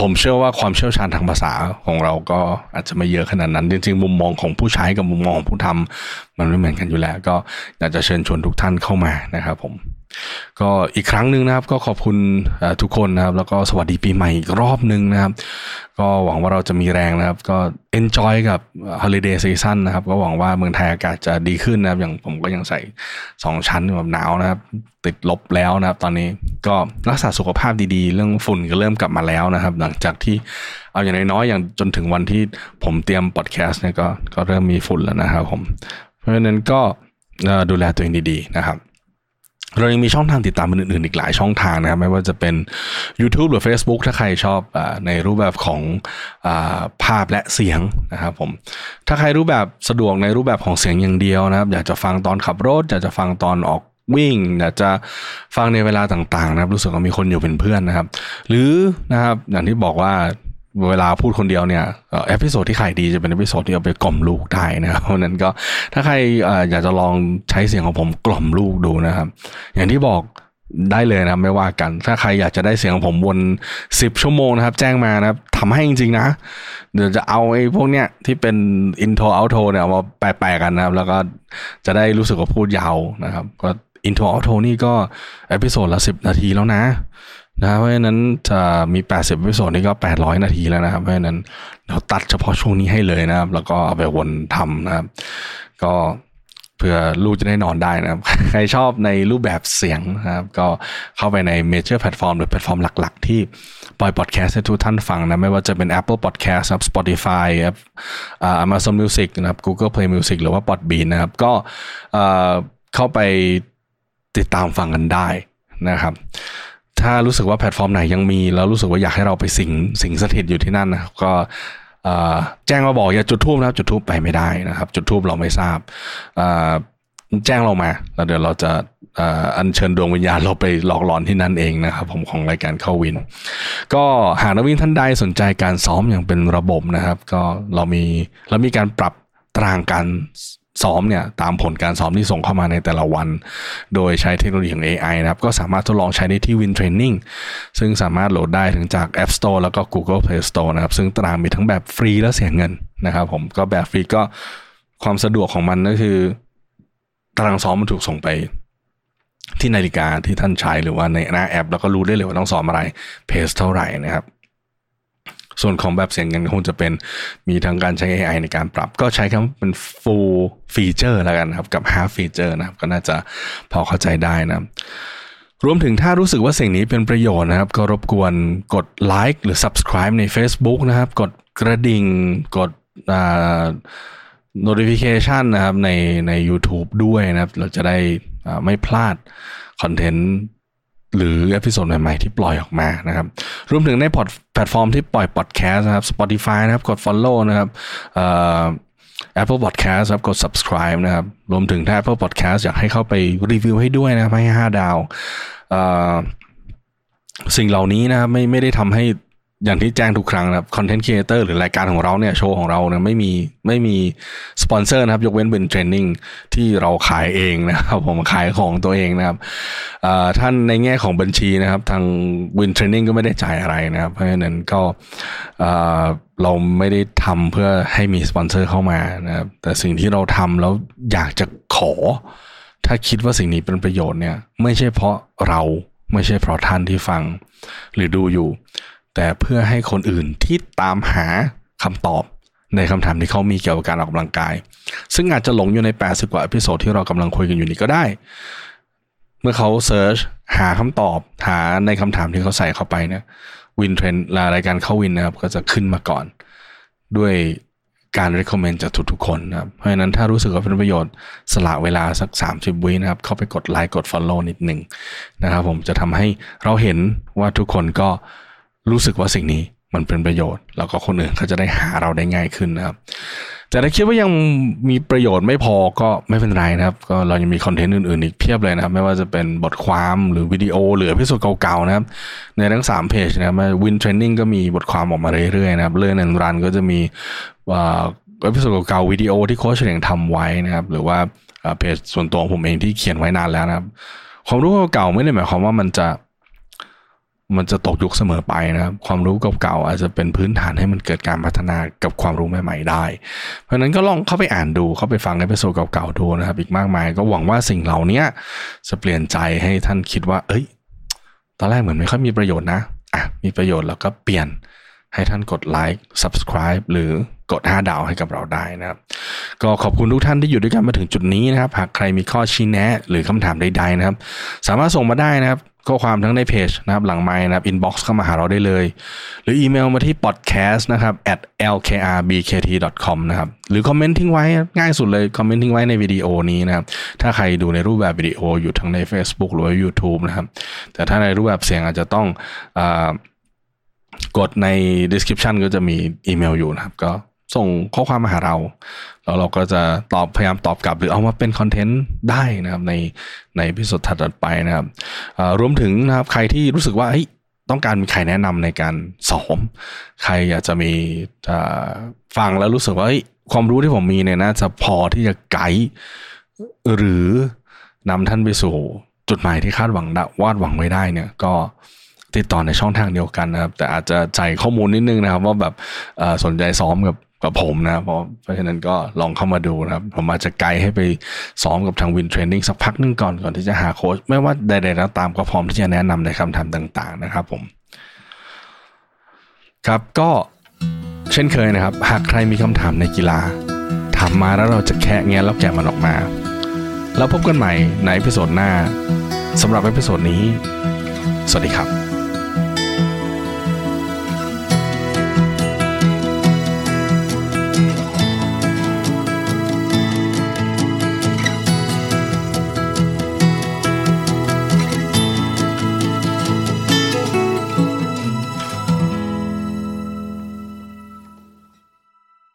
ผมเชื่อว่าความเชี่ยวชาญทางภาษาของเราก็อาจจะไม่เยอะขนาดนั้น จริงๆ มุมมองของผู้ใช้กับมุมมองของผู้ทำมันไม่เหมือนกันอยู่แล้ว ก็อยากจะเชิญชวนทุกท่านเข้ามานะครับผม ก็อีกครั้งหนึ่งนะครับ ก็ขอบคุณทุกคนนะครับ แล้วก็สวัสดีปีใหม่อีกรอบหนึ่งนะครับ ก็หวังว่าเราจะมีแรงนะครับ ก็ enjoy กับ holiday season นะครับ ก็หวังว่าเมืองไทยอากาศจะดีขึ้นนะครับ อย่างผมก็ยังใส่สองชั้นแบบหนาวนะครับ ติดลบแล้วนะครับ ตอนนี้ก็รักษาสุขภาพดีๆ เรื่องฝุ่นก็เริ่มกลับมาแล้วนะครับ หลังจากที่เอาอย่างน้อยๆอย่างจนถึงวันที่ผมเตรียมพอดแคสต์เนี่ยก็ก็เริ่มมีฝุ่นแล้วนะครับผมเพราะฉะนั้นก็ดูแลตัวเองดีๆนะครับ เรายังมีช่องทางติดตามอื่นๆอีกหลายช่องทางนะครับ ไม่ว่าจะเป็น YouTube หรือ Facebook ถ้าใครชอบอในรูปแบบของอภาพและเสียงนะครับผมถ้าใครรูปแบบสะดวกในรูปแบบของเสียงอย่างเดียวนะครับ อยากจะฟังตอนขับรถ อยากจะฟังตอนออกวิ่งอยากจะฟังในเวลาต่างๆ นะครับ รู้สึกว่ามีคนอยู่เป็นเพื่อนนะครับ หรือนะครับอย่างที่บอกว่า เวลาพูดคนเดียวเนี่ย episode ที่ขายดีจะเป็น episode ที่เอาไปกล่อมลูกได้นะครับเพราะนั้นก็ถ้าใครอยากจะลองใช้เสียงของผมกล่อมลูกดูนะครับ อย่างที่บอกได้เลยนะไม่ว่ากัน ถ้าใครอยากจะได้เสียงของผมวนสิบชั่วโมงนะครับ แจ้งมานะครับทำให้จริงๆนะ เดี๋ยวจะเอาไอ้พวกเนี้ยที่เป็น intro outro เนี่ยเอามาแปะๆกันนะครับ แล้วก็จะได้รู้สึกว่าพูดยาวนะครับ ก็ intro outro นี่ก็ episode ละสิบนาทีแล้วนะ นะเพราะฉะนั้นจะมี 80 episode นี่ก็ 800 นาทีแล้วนะครับ เพราะฉะนั้นเราตัดเฉพาะช่วงนี้ให้เลยนะครับ แล้วก็เอาไปวนทำนะครับ ก็เพื่อลูกจะได้นอนได้นะครับ ใครชอบในรูปแบบเสียงนะครับ ก็เข้าไปใน major platform หรือแพลตฟอร์มหลัก ๆ ที่ปล่อยพอดแคสต์ให้ทุกท่านฟังนะ ไม่ว่าจะเป็น Apple Podcast ครับ Spotify ครับอ่า Amazon Music นะครับ Google Play Music หรือว่า Podbean นะครับ ก็เอ่อเข้าไปติดตามฟังกันได้นะครับ ถ้ารู้สึกว่าแพลตฟอร์มไหนยังมี แล้วรู้สึกว่าอยากให้เราไปสิงสิงสถิตอยู่ที่นั่นนะก็แจ้งมาบอกอย่าจุดทูบนะครับจุดทูบไปไม่ได้นะครับ จุดทูบเราไม่ทราบแจ้งเรามาแล้วเดี๋ยวเราจะอัญเชิญดวงวิญญาณเราไปหลอกหลอนที่นั่นเองนะครับ ผมของรายการเข้าวิน ก็หากนักวิ่งท่านใดสนใจการซ้อมอย่างเป็นระบบนะครับ ก็เรามีเรามีการปรับตารางการ ซ้อมเนี่ยตามผลการซ้อมที่ส่งเข้ามาในแต่ละวัน โดยใช้เทคโนโลยีของ AI นะครับ ก็สามารถทดลองใช้ได้ที่ Win Training ซึ่งสามารถโหลดได้ถึงจาก App Store แล้วก็ Google Play Store นะครับ ซึ่งตารางมีทั้งแบบฟรีและเสียเงินนะครับผมก็แบบฟรีก็ความสะดวกของมันก็คือ ตารางซ้อมมันถูกส่งไปที่นาฬิกาที่ท่านใช้หรือว่าในหน้าแอป แล้วก็รู้ได้เลยว่าต้องซ้อมอะไรเพสเท่าไหร่นะครับ ส่วนของแบบเสียงเงินคงจะเป็นมีทั้งการใช้ AI ในการปรับ ก็ใช้คำว่าเป็น full feature แล้วกันครับ กับ half feature นะครับ ก็น่าจะพอเข้าใจได้นะครับรวมถึงถ้ารู้สึกว่าสิ่งนี้เป็นประโยชน์นะครับ ก็รบกวนกดไลค์หรือ subscribe ใน Facebook นะครับ กดกระดิ่งกด notification นะครับในใน YouTube ด้วยนะครับ เราจะได้ไม่พลาดคอนเทนต์ หรือ episode ใหม่ๆที่ปล่อยออกมานะครับรวมถึงในพอดแพลตฟอร์มที่ปล่อยพอดแคสต์นะครับ Spotify นะครับกด follow นะครับ Apple Podcast ครับกด subscribe นะครับ รวมถึงถ้า Apple Podcast อยากให้เข้าไปรีวิวให้ด้วยนะครับให้ 5 ดาวสิ่งเหล่านี้นะครับไม่ไม่ได้ทำให้ อย่างที่แจ้งทุกครั้งนะครับคอนเทนต์ครีเอเตอร์หรือรายการของเราเนี่ยโชว์ของเราเนี่ยไม่มีไม่มีสปอนเซอร์นะครับ ยกเว้นเป็น training ที่เราขายเองนะครับ ผมขายของตัวเองนะครับท่านในแง่ของบัญชีนะครับ ทางวินเทรนนิ่งก็ไม่ได้จ่ายอะไรนะครับ เพราะฉะนั้นก็เราไม่ได้ทำเพื่อให้มีสปอนเซอร์เข้ามานะครับ แต่สิ่งที่เราทำแล้วอยากจะขอ ถ้าคิดว่าสิ่งนี้เป็นประโยชน์เนี่ย ไม่ใช่เพราะเราไม่ใช่เพราะท่านที่ฟังหรือดูอยู่ แต่เพื่อให้คนอื่นที่ตามหาคำตอบในคำถามที่เขามีเกี่ยวกับการออกกำลังกาย ซึ่งอาจจะหลงอยู่ใน 80 กว่า episode ที่เรากำลังคุยกันอยู่นี้ก็ได้ เมื่อเขา search หาคำตอบหาในคำถามที่เขาใส่เข้าไปเนี่ยวินเทรนรายการเข้าวินนะครับ ก็จะขึ้นมาก่อน ด้วยการ recommend จากทุกๆคนนะครับ เพราะฉะนั้นถ้ารู้สึกว่าเป็นประโยชน์สละเวลาสัก 30 วินะครับ เข้าไปกดไลค์กด follow นิดหนึ่งนะครับผมจะทำให้เราเห็นว่าทุกคนก็ รู้สึกว่าสิ่งนี้มันเป็นประโยชน์ แล้วก็คนอื่นเขาจะได้หาเราได้ง่ายขึ้นนะครับ แต่ถ้าคิดว่ายังมีประโยชน์ไม่พอก็ไม่เป็นไรนะครับ ก็เรายังมีคอนเทนต์อื่นๆอีกเพียบเลยนะครับ ไม่ว่าจะเป็นบทความหรือวิดีโอหรือพิสูจน์เก่าๆนะครับ ในทั้ง3เพจนะครับวินเทรนนิ่งก็มีบทความออกมาเรื่อยๆนะครับเรื่องนันรันก็จะมี episode เก่าๆวิดีโอที่โค้ชเฉลียงทำไว้นะครับ หรือว่าเพจส่วนตัวของผมเองที่เขียนไว้นานแล้วนะครับ ความรู้เก่าๆไม่ได้หมายความว่ามันจะ มันจะตกยุคเสมอไปนะครับ ความรู้เก่าๆอาจจะเป็นพื้นฐานให้มันเกิดการพัฒนากับความรู้ใหม่ ๆ ได้ เพราะนั้นก็ลองเข้าไปอ่านดูเข้าไปฟังใน episode เก่าๆดูนะครับ อีกมากมาย ก็หวังว่าสิ่งเหล่านี้จะเปลี่ยนใจให้ท่านคิดว่า เอ้ย ตอนแรกเหมือนไม่ค่อยมีประโยชน์นะอะมีประโยชน์แล้วก็เปลี่ยนให้ท่านกดไลค์ subscribe หรือกด 5 ดาวให้กับเราได้นะครับ ก็ขอบคุณทุกท่านที่อยู่ด้วยกันมาถึงจุดนี้นะครับ หากใครมีข้อชี้แนะหรือคำถามใดๆนะครับ สามารถส่งมาได้นะครับ ข้อความทั้งในเพจนะครับหลังไม้นะครับ inbox เข้ามาหาเราได้เลย หรืออีเมลมาที่ podcast นะครับ at lkrbkt.com นะครับหรือคอมเมนต์ทิ้งไว้ง่ายสุดเลย คอมเมนต์ทิ้งไว้ในวิดีโอนี้นะครับ ถ้าใครดูในรูปแบบวิดีโออยู่ทั้งใน Facebook หรือ YouTube นะครับ แต่ถ้าในรูปแบบเสียงอาจจะต้องอกดใน description ก็จะมีอีเมลอยู่นะครับ ก็ส่งข้อความมาหาเรา แล้วเราก็จะตอบพยายามตอบกลับ หรือเอามาเป็นคอนเทนต์ได้นะครับในในพิสดถัดไปนะครับรวมถึงนะครับใครที่รู้สึกว่าต้องการมีใครแนะนำในการสอมใครอยากจะมีฟังแล้วรู้สึกว่าความรู้ที่ผมมีเนี่ยน่าจะพอที่จะไกด์หรือนำท่านไปสู่จุดหมายที่คาดหวังวาดหวังไว้ได้เนี่ยก็ติดต่อในช่องทางเดียวกันนะครับ แต่อาจจะใจข้อมูลนิดนึงนะครับ ว่าแบบสนใจซ้อมกับ กับผมนะเพราะเพราะฉะนั้นก็ลองเข้ามาดูนะครับ ผมอาจจะไกด์ให้ไปซ้อมกับทางวินเทรนนิ่งสักพักนึงก่อนก่อนที่จะหาโค้ชไม่ว่าใดๆแล้วตามก็พร้อมที่จะแนะนำในคำถามต่าง ๆ นะครับผม ครับก็เช่นเคยนะครับ หากใครมีคำถามในกีฬาถามมาแล้วเราจะแคะแงะแล้วแกะมันออกมา แล้วพบกันใหม่ใน episode หน้าสำหรับ episode นี้ สวัสดีครับ